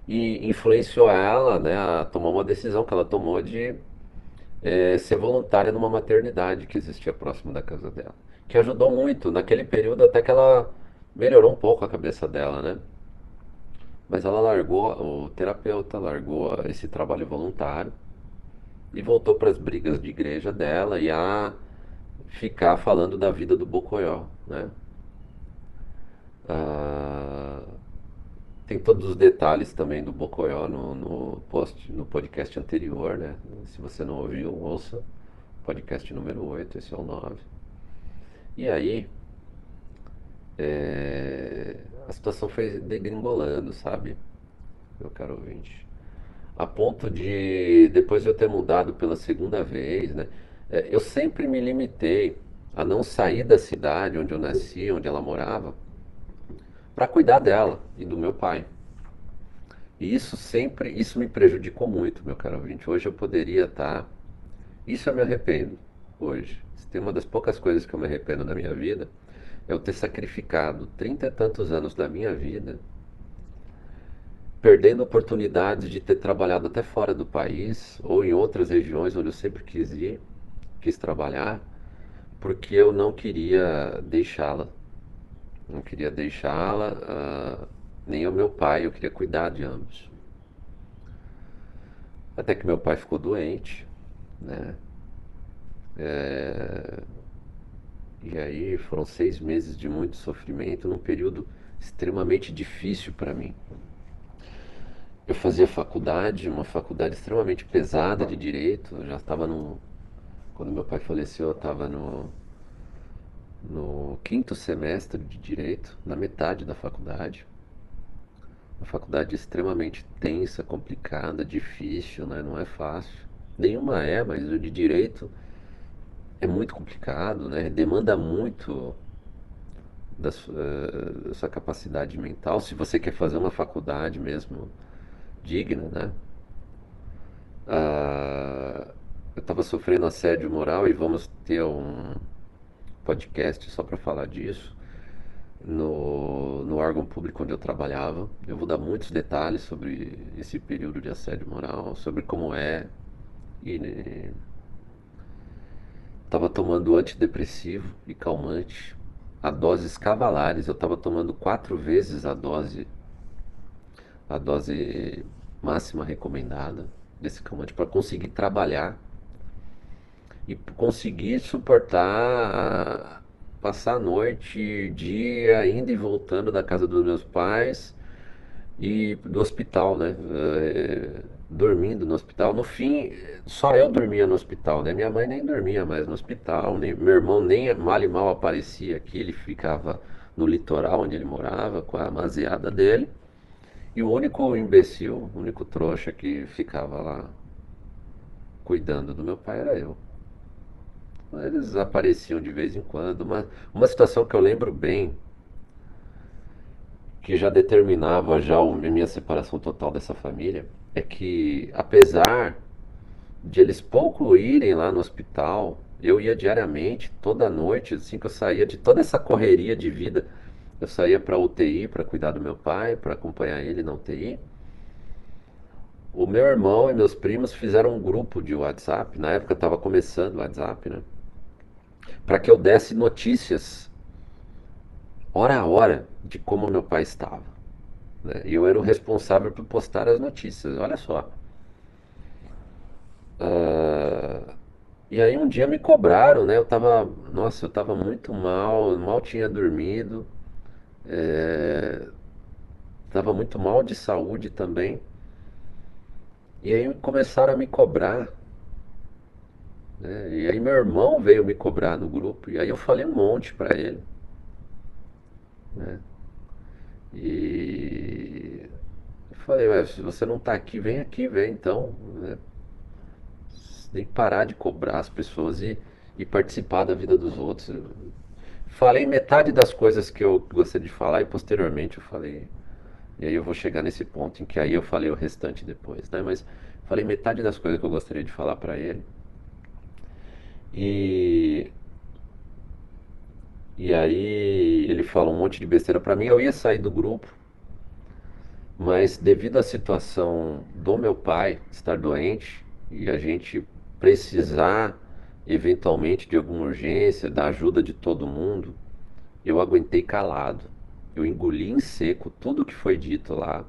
Speaker 1: e influenciou ela, né, a tomar uma decisão que ela tomou de é, ser voluntária numa maternidade que existia próximo da casa dela, que ajudou muito naquele período até que ela melhorou um pouco a cabeça dela, né? Mas ela largou, o terapeuta largou esse trabalho voluntário e voltou para as brigas de igreja dela e a ficar falando da vida do Bocoió, né? Ah, tem todos os detalhes também do Bocoió no, no post, no podcast anterior, né? Se você não ouviu, ouça. Podcast número 8, esse é o 9. E aí, é, a situação foi degringolando, sabe, meu caro ouvinte? A ponto de, depois de eu ter mudado pela segunda vez, né? é, eu sempre me limitei a não sair da cidade onde eu nasci, onde ela morava, para cuidar dela e do meu pai. E isso sempre, isso me prejudicou muito, meu caro ouvinte. Hoje eu poderia estar. Tá, isso eu me arrependo hoje. Se tem uma das poucas coisas que eu me arrependo na minha vida, eu ter sacrificado trinta e tantos anos da minha vida perdendo oportunidades de ter trabalhado até fora do país ou em outras regiões onde eu sempre quis ir, quis trabalhar, porque eu não queria deixá-la. Não queria deixá-la, uh, nem o meu pai, eu queria cuidar de ambos. Até que meu pai ficou doente, né? É... E aí foram seis meses de muito sofrimento, num período extremamente difícil para mim. Eu fazia faculdade, uma faculdade extremamente pesada de direito. Eu já estava no. Quando meu pai faleceu, eu estava no, no quinto semestre de direito, na metade da faculdade. Uma faculdade extremamente tensa, complicada, difícil, né? não é fácil. Nenhuma é, mas o de direito é muito complicado, né? demanda muito da sua, da sua capacidade mental. Se você quer fazer uma faculdade mesmo digna, né? Ah, eu estava sofrendo assédio moral e vamos ter um podcast só para falar disso no, no órgão público onde eu trabalhava. Eu vou dar muitos detalhes sobre esse período de assédio moral, sobre como é. E estava tomando antidepressivo e calmante a doses cavalares. Eu estava tomando quatro vezes a dose a dose máxima recomendada desse calmante para conseguir trabalhar e conseguir suportar passar a noite, dia, indo e voltando da casa dos meus pais e do hospital, né? É, dormindo no hospital. No fim, só eu dormia no hospital, né? Minha mãe nem dormia mais no hospital, nem, meu irmão nem mal e mal aparecia aqui, ele ficava no litoral onde ele morava com a maseada dele. E o único imbecil, o único trouxa que ficava lá cuidando do meu pai era eu. Eles apareciam de vez em quando. Uma, uma situação que eu lembro bem, que já determinava já a minha separação total dessa família, é que apesar de eles pouco irem lá no hospital, eu ia diariamente, toda noite, assim que eu saía de toda essa correria de vida eu saía para UTI para cuidar do meu pai, para acompanhar ele na UTI. O meu irmão e meus primos fizeram um grupo de WhatsApp, na época estava começando o WhatsApp, né? Para que eu desse notícias hora a hora de como meu pai estava. Né? Eu era o responsável por postar as notícias, olha só. Uh, e aí um dia me cobraram, né? Eu tava, nossa, eu tava muito mal, mal tinha dormido. É, muito mal de saúde também. E aí começaram a me cobrar. Né? E aí meu irmão veio me cobrar no grupo. E aí eu falei um monte para ele. Né? E falei, se você não está aqui, vem aqui, vem então. Né? Você tem que parar de cobrar as pessoas e, e participar da vida dos outros. Falei metade das coisas que eu gostaria de falar e posteriormente eu falei. E aí eu vou chegar nesse ponto em que aí eu falei o restante depois, né? Mas falei metade das coisas que eu gostaria de falar para ele. E e aí ele fala um monte de besteira para mim. Eu ia sair do grupo, mas devido à situação do meu pai estar doente e a gente precisar eventualmente de alguma urgência, da ajuda de todo mundo, eu aguentei calado. Eu engoli em seco tudo que foi dito lá.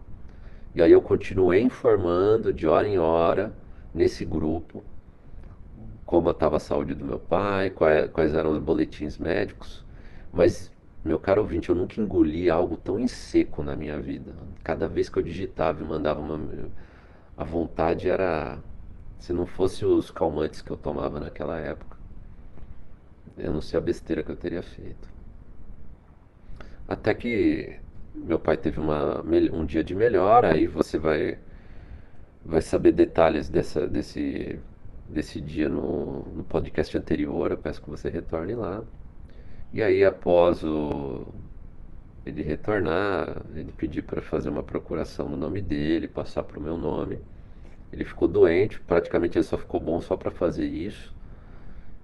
Speaker 1: E aí eu continuei informando de hora em hora nesse grupo como estava a saúde do meu pai, quais, quais eram os boletins médicos. Mas, meu caro ouvinte, eu nunca engoli algo tão em seco na minha vida. Cada vez que eu digitava e mandava uma. A vontade era se não fosse os calmantes que eu tomava naquela época. Eu não sei a besteira que eu teria feito. Até que meu pai teve uma, um dia de melhora, aí você vai, vai saber detalhes dessa, desse, desse dia no, no podcast anterior. Eu peço que você retorne lá. E aí, após o, ele retornar, ele pedir para fazer uma procuração no nome dele, passar para o meu nome. Ele ficou doente, praticamente ele só ficou bom só para fazer isso.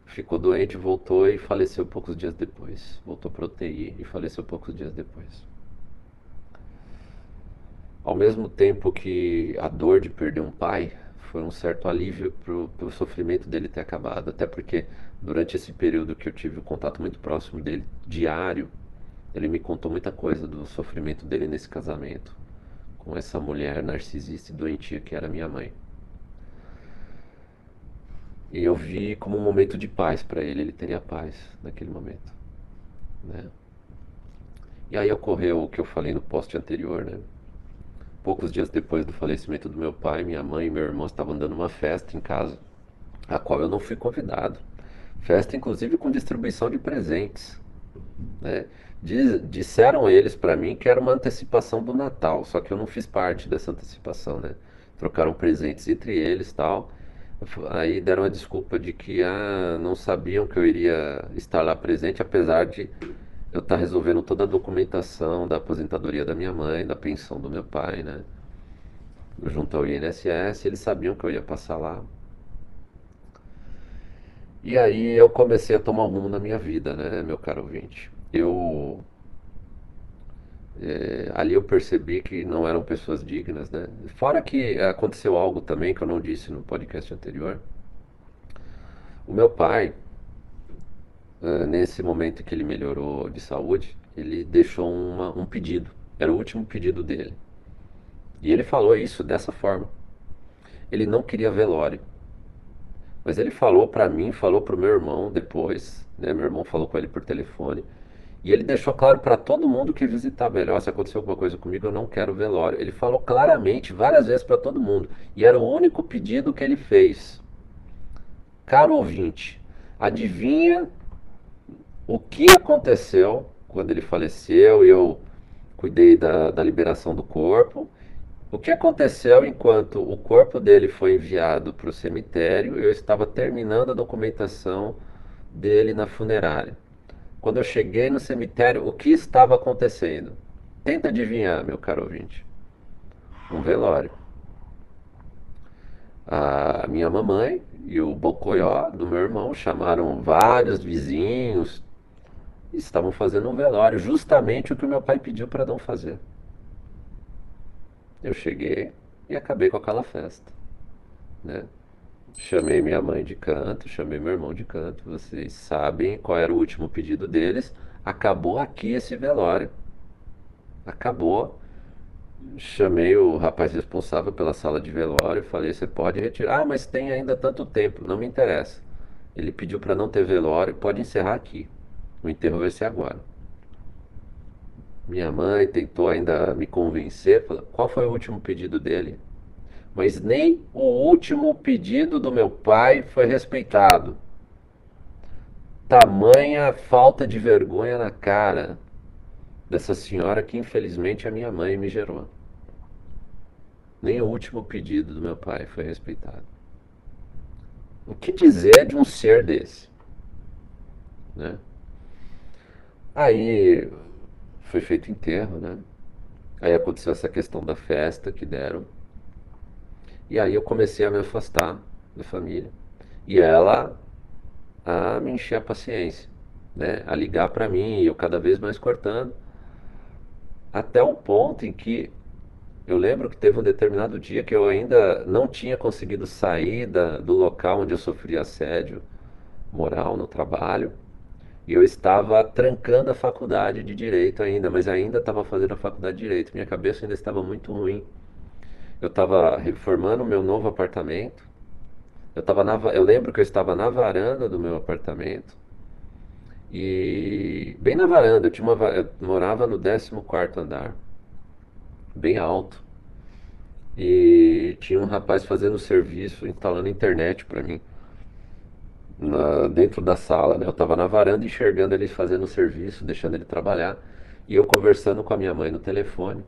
Speaker 1: Ficou doente, voltou e faleceu poucos dias depois. Voltou para UTI e faleceu poucos dias depois. Ao mesmo tempo que a dor de perder um pai foi um certo alívio para o sofrimento dele ter acabado. Até porque durante esse período que eu tive um contato muito próximo dele, diário, ele me contou muita coisa do sofrimento dele nesse casamento com essa mulher narcisista e doentia que era minha mãe. E eu vi como um momento de paz para ele, ele teria paz naquele momento, né? E aí ocorreu o que eu falei no post anterior, né? Poucos dias depois do falecimento do meu pai, minha mãe e meu irmão estavam dando uma festa em casa, a qual eu não fui convidado. Festa inclusive com distribuição de presentes, né? Diz, disseram eles para mim que era uma antecipação do Natal, só que eu não fiz parte dessa antecipação, né? Trocaram presentes entre eles tal. Aí deram a desculpa de que ah, não sabiam que eu iria estar lá presente, apesar de eu estar resolvendo toda a documentação da aposentadoria da minha mãe, da pensão do meu pai, né? Junto ao INSS, eles sabiam que eu ia passar lá. E aí eu comecei a tomar um rumo na minha vida, né, meu caro ouvinte? eu é, ali eu percebi que não eram pessoas dignas, né? Fora que aconteceu algo também que eu não disse no podcast anterior. O meu pai, é, nesse momento que ele melhorou de saúde, ele deixou uma, um pedido. Era o último pedido dele. E ele falou isso dessa forma. Ele não queria velório. Mas ele falou para mim, falou para o meu irmão depois, né? Meu irmão falou com ele por telefone e ele deixou claro para todo mundo que visitar melhor, se aconteceu alguma coisa comigo, eu não quero velório. Ele falou claramente, várias vezes para todo mundo. E era o único pedido que ele fez. Caro ouvinte, adivinha o que aconteceu quando ele faleceu e eu cuidei da, da liberação do corpo? O que aconteceu enquanto o corpo dele foi enviado para o cemitério? Eu estava terminando a documentação dele na funerária. Quando eu cheguei no cemitério, o que estava acontecendo? Tenta adivinhar, meu caro ouvinte. Um velório. A minha mamãe e o bocoió do meu irmão chamaram vários vizinhos e estavam fazendo um velório, justamente o que o meu pai pediu para não fazer. Eu cheguei e acabei com aquela festa, né? Chamei minha mãe de canto, chamei meu irmão de canto. Vocês sabem qual era o último pedido deles. Acabou aqui esse velório. Acabou. Chamei o rapaz responsável pela sala de velório. Falei: Você pode retirar, ah, mas tem ainda tanto tempo. Não me interessa. Ele pediu para não ter velório. Pode encerrar aqui. O enterro vai ser agora. Minha mãe tentou ainda me convencer. Falou, qual foi o último pedido dele? mas nem o último pedido do meu pai foi respeitado. Tamanha falta de vergonha na cara dessa senhora que infelizmente a minha mãe me gerou. Nem o último pedido do meu pai foi respeitado. O que dizer de um ser desse? Né? Aí foi feito enterro, né? Aí aconteceu essa questão da festa que deram. E aí eu comecei a me afastar da família. E ela a me encher a paciência, né? A ligar para mim e eu cada vez mais cortando. Até o ponto em que eu lembro que teve um determinado dia que eu ainda não tinha conseguido sair da, do local onde eu sofri assédio moral no trabalho. E eu estava trancando a faculdade de direito ainda, mas ainda estava fazendo a faculdade de direito. Minha cabeça ainda estava muito ruim. Eu estava reformando o meu novo apartamento. Eu, tava na, eu lembro que eu estava na varanda do meu apartamento. E bem na varanda, eu, tinha uma, eu morava no 14 andar, bem alto. E tinha um rapaz fazendo serviço, instalando internet para mim. Na- dentro da sala, né? Eu estava na varanda enxergando ele fazendo o serviço, deixando ele trabalhar, e eu conversando com a minha mãe no telefone.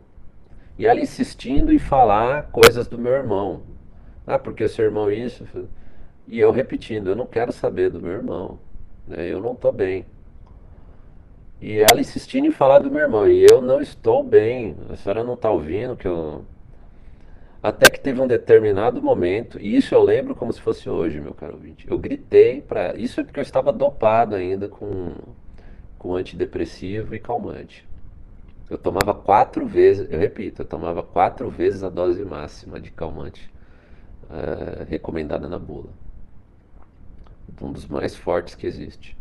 Speaker 1: E ela insistindo em falar coisas do meu irmão. Ah, porque seu irmão isso. E eu repetindo, eu não quero saber do meu irmão, né? Eu não estou bem. E ela insistindo em falar do meu irmão, e eu não estou bem. A senhora não está ouvindo que eu até que teve um determinado momento, e isso eu lembro como se fosse hoje, meu caro ouvinte. Eu gritei para. Isso é porque eu estava dopado ainda com, com antidepressivo e calmante. Eu tomava quatro vezes, eu repito, eu tomava quatro vezes a dose máxima de calmante eh, recomendada na bula. Um dos mais fortes que existe.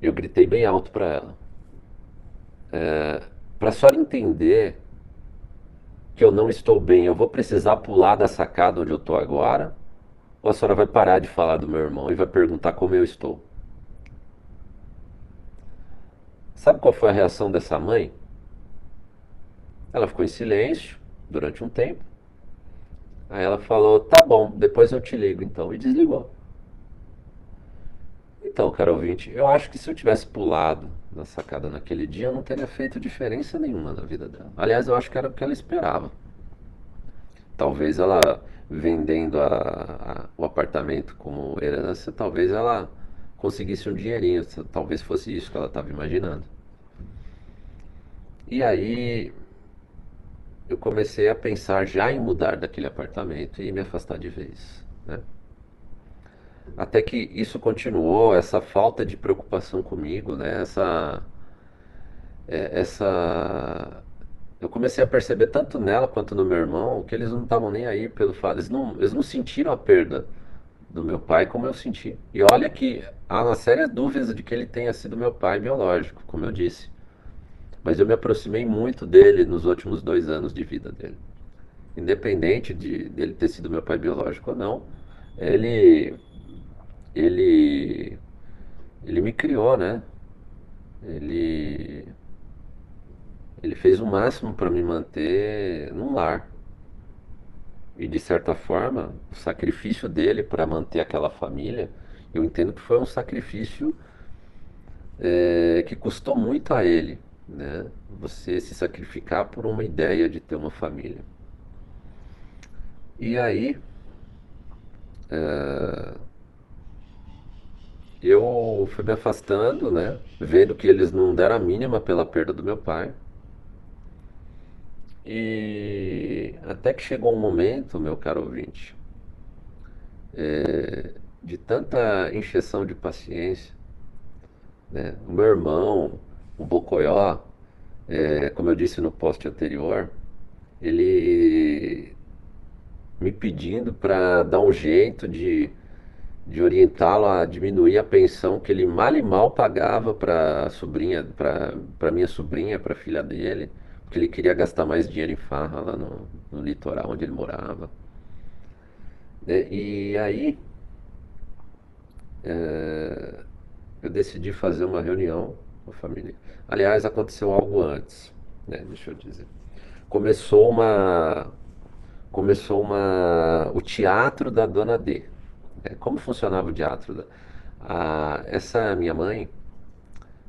Speaker 1: Eu gritei bem alto para ela. Para a senhora entender que eu não estou bem, eu vou precisar pular da sacada onde eu estou agora? Ou a senhora vai parar de falar do meu irmão e vai perguntar como eu estou? Sabe qual foi a reação dessa mãe? Ela ficou em silêncio durante um tempo. Aí ela falou: Tá bom, depois eu te ligo então. E desligou. Então, caro ouvinte, eu acho que se eu tivesse pulado na sacada naquele dia, não teria feito diferença nenhuma na vida dela. Aliás, eu acho que era o que ela esperava. Talvez ela vendendo a, a, o apartamento como herança, talvez ela conseguisse um dinheirinho. Talvez fosse isso que ela estava imaginando. E aí eu comecei a pensar já em mudar daquele apartamento e me afastar de vez, né? Até que isso continuou, essa falta de preocupação comigo, né? Essa, é, essa, eu comecei a perceber tanto nela quanto no meu irmão que eles não estavam nem aí pelo fato, eles não, eles não sentiram a perda do meu pai como eu senti. E olha que há uma séria dúvida de que ele tenha sido meu pai biológico, como eu disse. Mas eu me aproximei muito dele nos últimos dois anos de vida dele. Independente de dele ter sido meu pai biológico ou não, ele ele ele me criou, né? Ele ele fez o máximo para me manter num lar. E de certa forma, o sacrifício dele para manter aquela família, eu entendo que foi um sacrifício é, que custou muito a ele, né? Você se sacrificar por uma ideia de ter uma família. E aí, é, eu fui me afastando, né? Vendo que eles não deram a mínima pela perda do meu pai. E até que chegou um momento, meu caro ouvinte, é, de tanta encheção de paciência, né? O meu irmão, o Bocoió, é, como eu disse no post anterior, ele me pedindo para dar um jeito de, de orientá-lo a diminuir a pensão que ele mal e mal pagava para sobrinha, para minha sobrinha, para filha dele, porque ele queria gastar mais dinheiro em farra lá no, no litoral onde ele morava. É, e aí é, eu decidi fazer uma reunião com a família. Aliás, aconteceu algo antes, né? Deixa eu dizer. Começou uma começou uma o teatro da Dona D. É, como funcionava o teatro? A, essa minha mãe,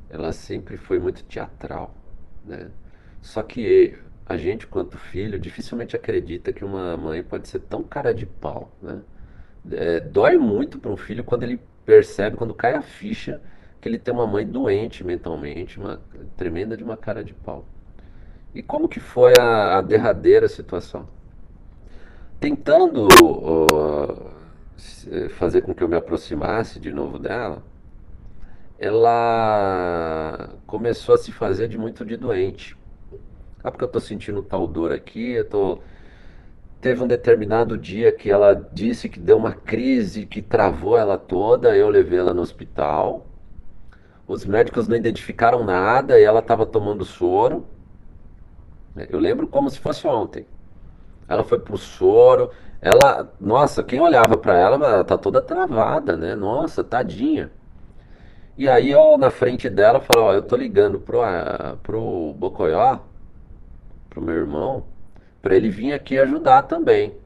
Speaker 1: ela sempre foi muito teatral, né? Só que a gente, quanto filho, dificilmente acredita que uma mãe pode ser tão cara de pau, né? É, dói muito para um filho quando ele percebe, quando cai a ficha que ele tem uma mãe doente mentalmente, uma tremenda de uma cara de pau. E como que foi a, a derradeira situação? Tentando uh, fazer com que eu me aproximasse de novo dela, ela começou a se fazer de muito de doente. Ah, porque eu estou sentindo tal dor aqui, eu tô... Teve um determinado dia que ela disse que deu uma crise que travou ela toda, eu levei ela no hospital. Os médicos não identificaram nada e ela estava tomando soro. Eu lembro como se fosse ontem. Ela foi pro soro. Ela, nossa, quem olhava para ela, ela tá toda travada, né? Nossa, tadinha. E aí eu na frente dela falei, ó, eu tô ligando pro, a, pro Bocoió, pro meu irmão, para ele vir aqui ajudar também.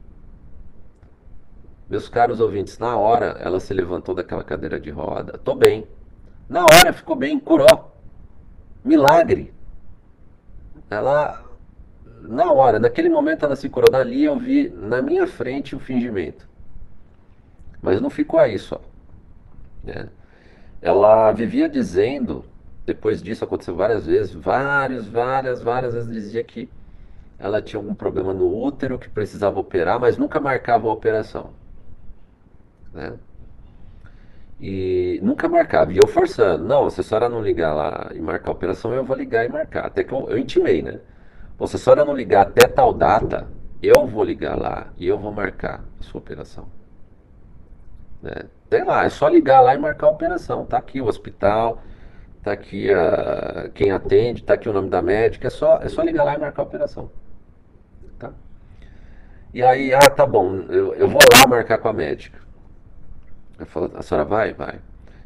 Speaker 1: Meus caros ouvintes, na hora ela se levantou daquela cadeira de roda. Tô bem. Na hora ficou bem, curou. Milagre. Ela, na hora, naquele momento ela se curou. Dali eu vi na minha frente o fingimento. Mas não ficou aí só. Né? Ela vivia dizendo, depois disso aconteceu várias vezes, várias, várias, várias vezes dizia que ela tinha algum problema no útero que precisava operar, mas nunca marcava a operação. Né? E nunca marcava. E eu forçando, não, se a senhora não ligar lá e marcar a operação, eu vou ligar e marcar. Até que eu, eu intimei, né? Bom, se a senhora não ligar até tal data, eu vou ligar lá e eu vou marcar a sua operação. Né? Sei lá, é só ligar lá e marcar a operação. Tá aqui o hospital, tá aqui a, quem atende, tá aqui o nome da médica, é só, é só ligar lá e marcar a operação. Tá? E aí, ah, tá bom, eu, eu vou lá marcar com a médica. Eu falo, a senhora vai? Vai.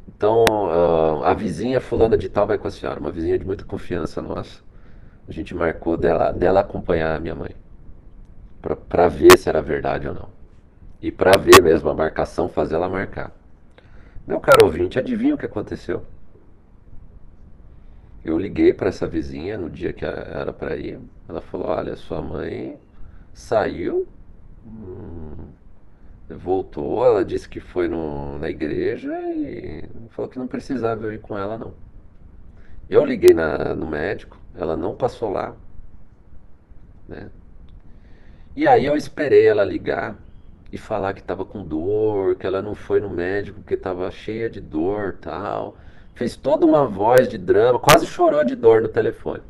Speaker 1: Então, uh, a vizinha fulana de tal vai com a senhora, uma vizinha de muita confiança nossa. A gente marcou dela, dela acompanhar a minha mãe. para ver se era verdade ou não. E para ver mesmo a marcação, fazer ela marcar. Meu caro ouvinte, adivinha o que aconteceu? Eu liguei para essa vizinha no dia que era para ir. Ela falou: Olha, sua mãe saiu, hum, voltou. Ela disse que foi no, na igreja e falou que não precisava eu ir com ela, não. Eu liguei na, no médico, ela não passou lá. Né? E aí eu esperei ela ligar e falar que estava com dor, que ela não foi no médico porque estava cheia de dor tal. Fez toda uma voz de drama, quase chorou de dor no telefone.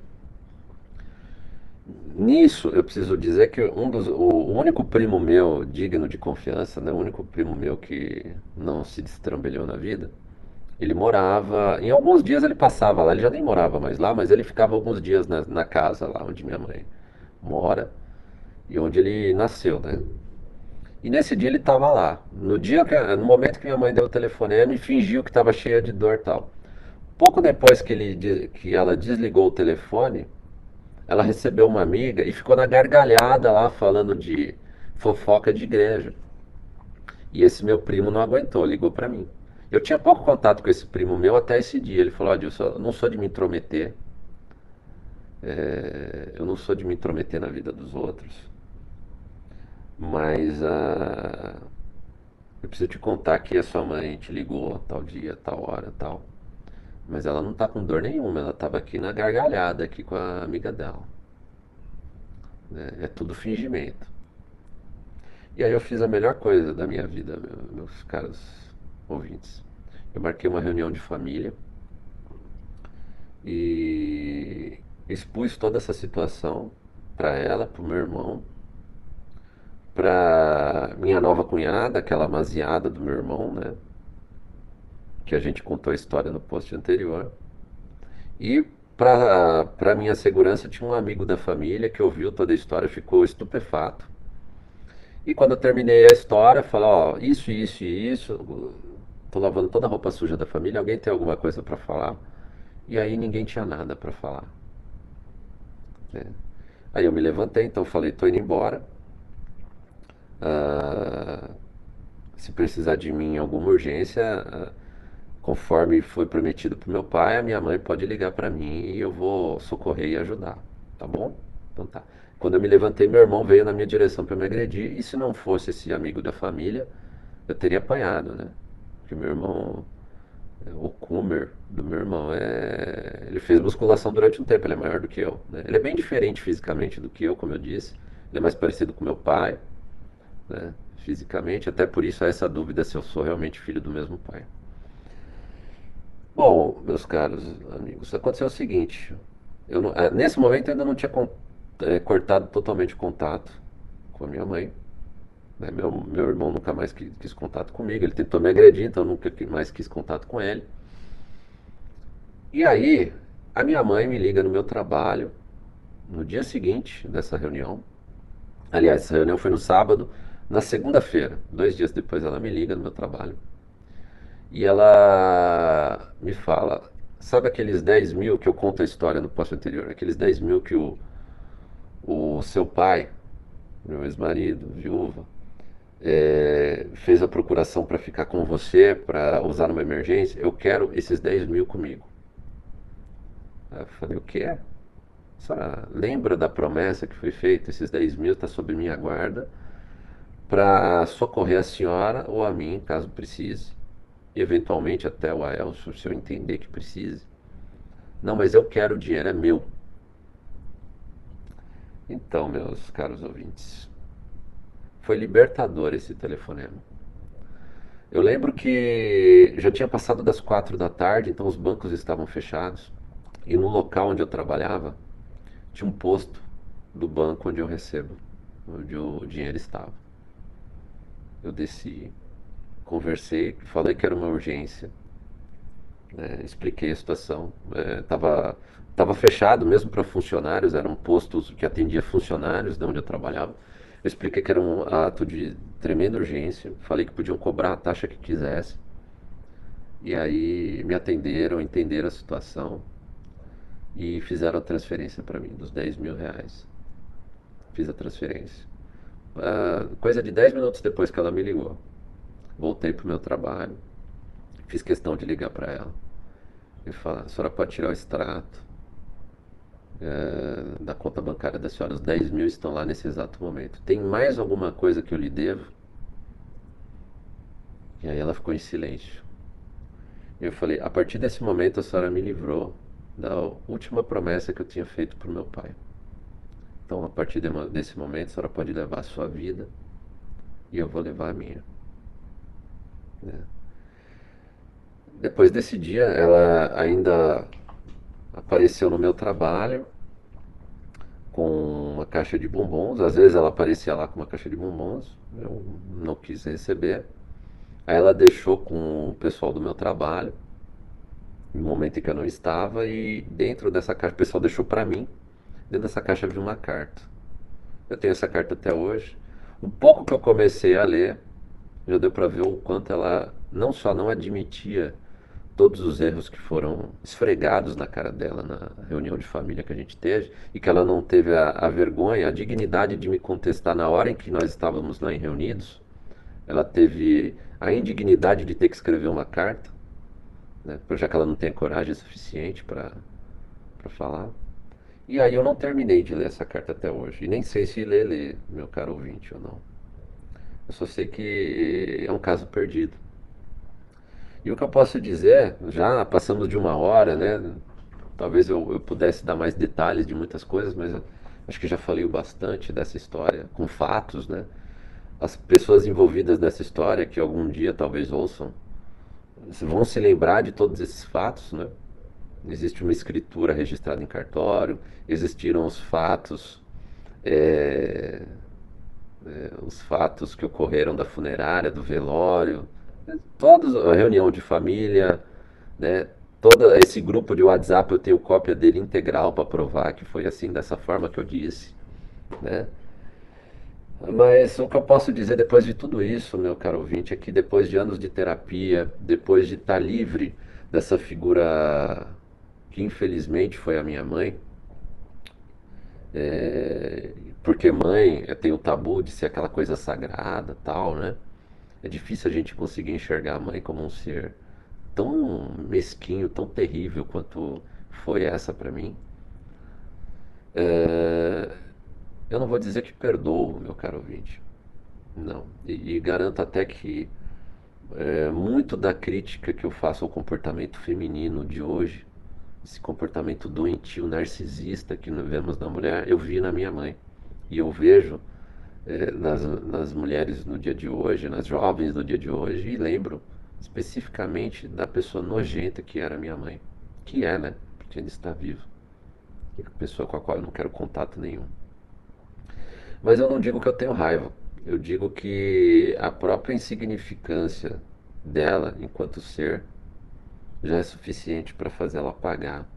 Speaker 1: Nisso, eu preciso dizer que um dos, o, único primo meu digno de confiança, né, o único primo meu que não se destrambelhou na vida, ele morava. Em alguns dias ele passava lá, ele já nem morava mais lá, mas ele ficava alguns dias na, na casa lá onde minha mãe mora e onde ele nasceu, né? E nesse dia ele estava lá. No dia que, no momento que minha mãe deu o telefonema e fingiu que estava cheia de dor tal. Pouco depois que, ele, que ela desligou o telefone, ela recebeu uma amiga e ficou na gargalhada lá falando de fofoca de igreja. E esse meu primo não aguentou, ligou para mim. Eu tinha pouco contato com esse primo meu até esse dia. Ele falou: Adilson, eu não sou de me intrometer. É, eu não sou de me intrometer na vida dos outros. Mas uh, eu preciso te contar que a sua mãe te ligou tal dia, tal hora, tal. Mas ela não tá com dor nenhuma, ela tava aqui na gargalhada aqui com a amiga dela. É, é tudo fingimento. E aí eu fiz a melhor coisa da minha vida, meus caros ouvintes. Eu marquei uma reunião de família e expus toda essa situação para ela, para o meu irmão, para minha nova cunhada, aquela maziada do meu irmão, né? Que a gente contou a história no post anterior. E para minha segurança tinha um amigo da família que ouviu toda a história, ficou estupefato. E quando eu terminei a história, falou, ó, isso, isso e isso, tô lavando toda a roupa suja da família, alguém tem alguma coisa para falar? E aí ninguém tinha nada para falar. Né? Aí eu me levantei, então falei, tô indo embora. Ah, se precisar de mim em alguma urgência, ah, conforme foi prometido para meu pai, a minha mãe pode ligar para mim e eu vou socorrer e ajudar, tá bom? Então tá. Quando eu me levantei, meu irmão veio na minha direção para me agredir e se não fosse esse amigo da família, eu teria apanhado, né? Porque meu irmão, o Kumer do meu irmão, é... ele fez musculação durante um tempo, ele é maior do que eu. Né? Ele é bem diferente fisicamente do que eu, como eu disse. Ele é mais parecido com meu pai né, fisicamente, até por isso há essa dúvida se eu sou realmente filho do mesmo pai. Bom, meus caros amigos, aconteceu o seguinte: eu não, é, nesse momento eu ainda não tinha é, cortado totalmente o contato com a minha mãe. Né, meu, meu irmão nunca mais quis, quis, contato comigo, ele tentou me agredir, então eu nunca mais quis contato com ele. E aí, a minha mãe me liga no meu trabalho, no dia seguinte dessa reunião. Aliás, essa reunião foi no sábado, na segunda-feira, dois dias depois, ela me liga no meu trabalho e ela me fala: Sabe aqueles 10 mil que eu conto a história no posto anterior? Aqueles 10 mil que o, o seu pai, meu ex-marido, viúva, é, fez a procuração para ficar com você, para usar numa emergência, eu quero esses 10 mil comigo. Eu falei, o quê? Só lembra da promessa que foi feita, esses 10 mil está sob minha guarda, para socorrer a senhora ou a mim, caso precise. E eventualmente até o Aelso, se eu entender que precise. Não, mas eu quero o dinheiro, é meu. Então, meus caros ouvintes, foi libertador esse telefonema. Eu lembro que já tinha passado das quatro da tarde, então os bancos estavam fechados. E no local onde eu trabalhava, tinha um posto do banco onde eu recebo, onde o dinheiro estava. Eu desci, conversei, falei que era uma urgência, né, expliquei a situação. Estava é, tava fechado mesmo para funcionários, eram postos que atendia funcionários de onde eu trabalhava. Eu expliquei que era um ato de tremenda urgência, falei que podiam cobrar a taxa que quisesse. E aí me atenderam, entenderam a situação e fizeram a transferência para mim dos 10 mil reais. Fiz a transferência. Uh, coisa de 10 minutos depois que ela me ligou. Voltei para o meu trabalho, fiz questão de ligar para ela e falar: a senhora pode tirar o extrato é, da conta bancária da senhora. Os 10 mil estão lá nesse exato momento. Tem mais alguma coisa que eu lhe devo? E aí ela ficou em silêncio. Eu falei: a partir desse momento a senhora me livrou da última promessa que eu tinha feito para o meu pai. Então, a partir de, desse momento, a senhora pode levar a sua vida e eu vou levar a minha. Né? Depois desse dia, ela ainda apareceu no meu trabalho com uma caixa de bombons. Às vezes ela aparecia lá com uma caixa de bombons, eu não quis receber. Aí ela deixou com o pessoal do meu trabalho, no momento em que eu não estava, e dentro dessa caixa, o pessoal deixou para mim, dentro dessa caixa havia uma carta. Eu tenho essa carta até hoje. Um pouco que eu comecei a ler, já deu para ver o quanto ela não só não admitia todos os erros que foram esfregados na cara dela na reunião de família que a gente teve e que ela não teve a, a, vergonha, a dignidade de me contestar na hora em que nós estávamos lá em reunidos. Ela teve a indignidade de ter que escrever uma carta, né, já que ela não tem coragem suficiente para falar. E aí eu não terminei de ler essa carta até hoje. E nem sei se ler, ler, meu caro ouvinte ou não. Eu só sei que é um caso perdido. E o que eu posso dizer, já passamos de uma hora, né? Talvez eu, eu pudesse dar mais detalhes de muitas coisas, mas acho que já falei bastante dessa história, com fatos, né? As pessoas envolvidas nessa história, que algum dia talvez ouçam, vão se lembrar de todos esses fatos, né? Existe uma escritura registrada em cartório, existiram os fatos, é, é, os fatos que ocorreram da funerária, do velório, todos, a reunião de família, né? Todo esse grupo de WhatsApp eu tenho cópia dele integral para provar que foi assim, dessa forma que eu disse, né? Mas o que eu posso dizer depois de tudo isso, meu caro ouvinte, é que depois de anos de terapia, depois de estar livre dessa figura que infelizmente foi a minha mãe, é, porque mãe tem o tabu de ser aquela coisa sagrada, tal, né? É difícil a gente conseguir enxergar a mãe como um ser tão mesquinho, tão terrível quanto foi essa para mim. É... Eu não vou dizer que perdoo, meu caro ouvinte. Não. E, e garanto até que é, muito da crítica que eu faço ao comportamento feminino de hoje, esse comportamento doentio, narcisista que vemos na mulher, eu vi na minha mãe. E eu vejo é, nas, nas mulheres no dia de hoje, nas jovens no dia de hoje, e lembro especificamente da pessoa nojenta que era minha mãe, que é, né? Porque ainda está viva. E pessoa com a qual eu não quero contato nenhum. Mas eu não digo que eu tenho raiva. Eu digo que a própria insignificância dela enquanto ser já é suficiente para fazer ela pagar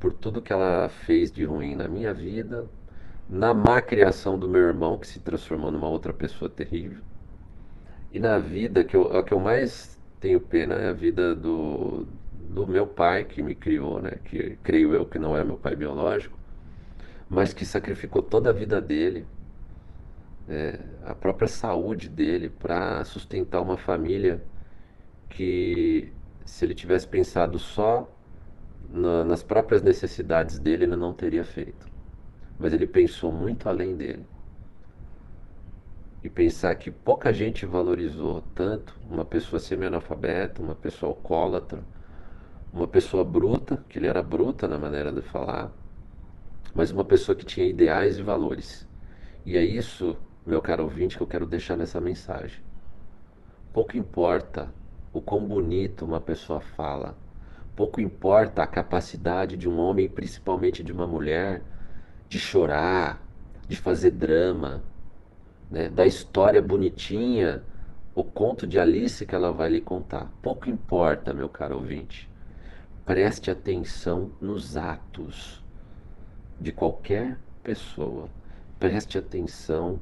Speaker 1: por tudo que ela fez de ruim na minha vida, na má criação do meu irmão, que se transformou numa outra pessoa terrível, e na vida que eu, a que eu mais tenho pena é a vida do, do meu pai que me criou, né? Que creio eu que não é meu pai biológico, mas que sacrificou toda a vida dele é, a própria saúde dele para sustentar uma família que, se ele tivesse pensado só na, nas próprias necessidades dele, ele não teria feito. Mas ele pensou muito além dele. E pensar que pouca gente valorizou tanto uma pessoa semi-analfabeta, uma pessoa alcoólatra, uma pessoa bruta, que ele era bruta na maneira de falar, mas uma pessoa que tinha ideais e valores. E é isso, meu caro ouvinte, que eu quero deixar nessa mensagem. Pouco importa o quão bonito uma pessoa fala, pouco importa a capacidade de um homem, principalmente de uma mulher, de chorar, de fazer drama, né, da história bonitinha, o conto de Alice que ela vai lhe contar. Pouco importa, meu caro ouvinte. Preste atenção nos atos de qualquer pessoa. Preste atenção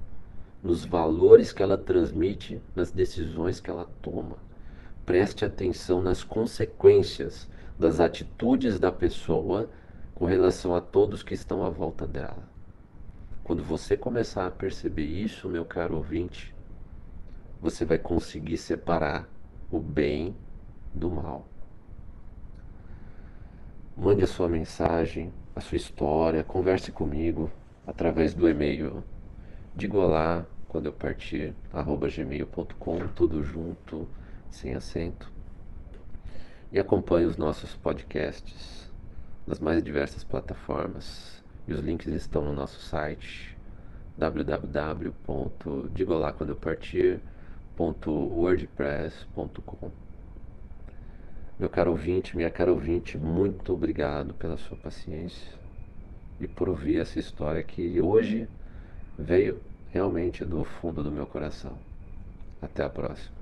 Speaker 1: nos valores que ela transmite, nas decisões que ela toma. Preste atenção nas consequências das atitudes da pessoa com relação a todos que estão à volta dela. Quando você começar a perceber isso, meu caro ouvinte, você vai conseguir separar o bem do mal. Mande a sua mensagem, a sua história, converse comigo através do e-mail. Diga olá quando eu partir, arroba gmail.com, tudo junto, sem acento. E acompanhe os nossos podcasts nas mais diversas plataformas e os links estão no nosso site www.digolaquandoeupartir.wordpress.com Meu caro ouvinte, minha cara ouvinte, muito obrigado pela sua paciência e por ouvir essa história que hoje veio realmente do fundo do meu coração. Até a próxima.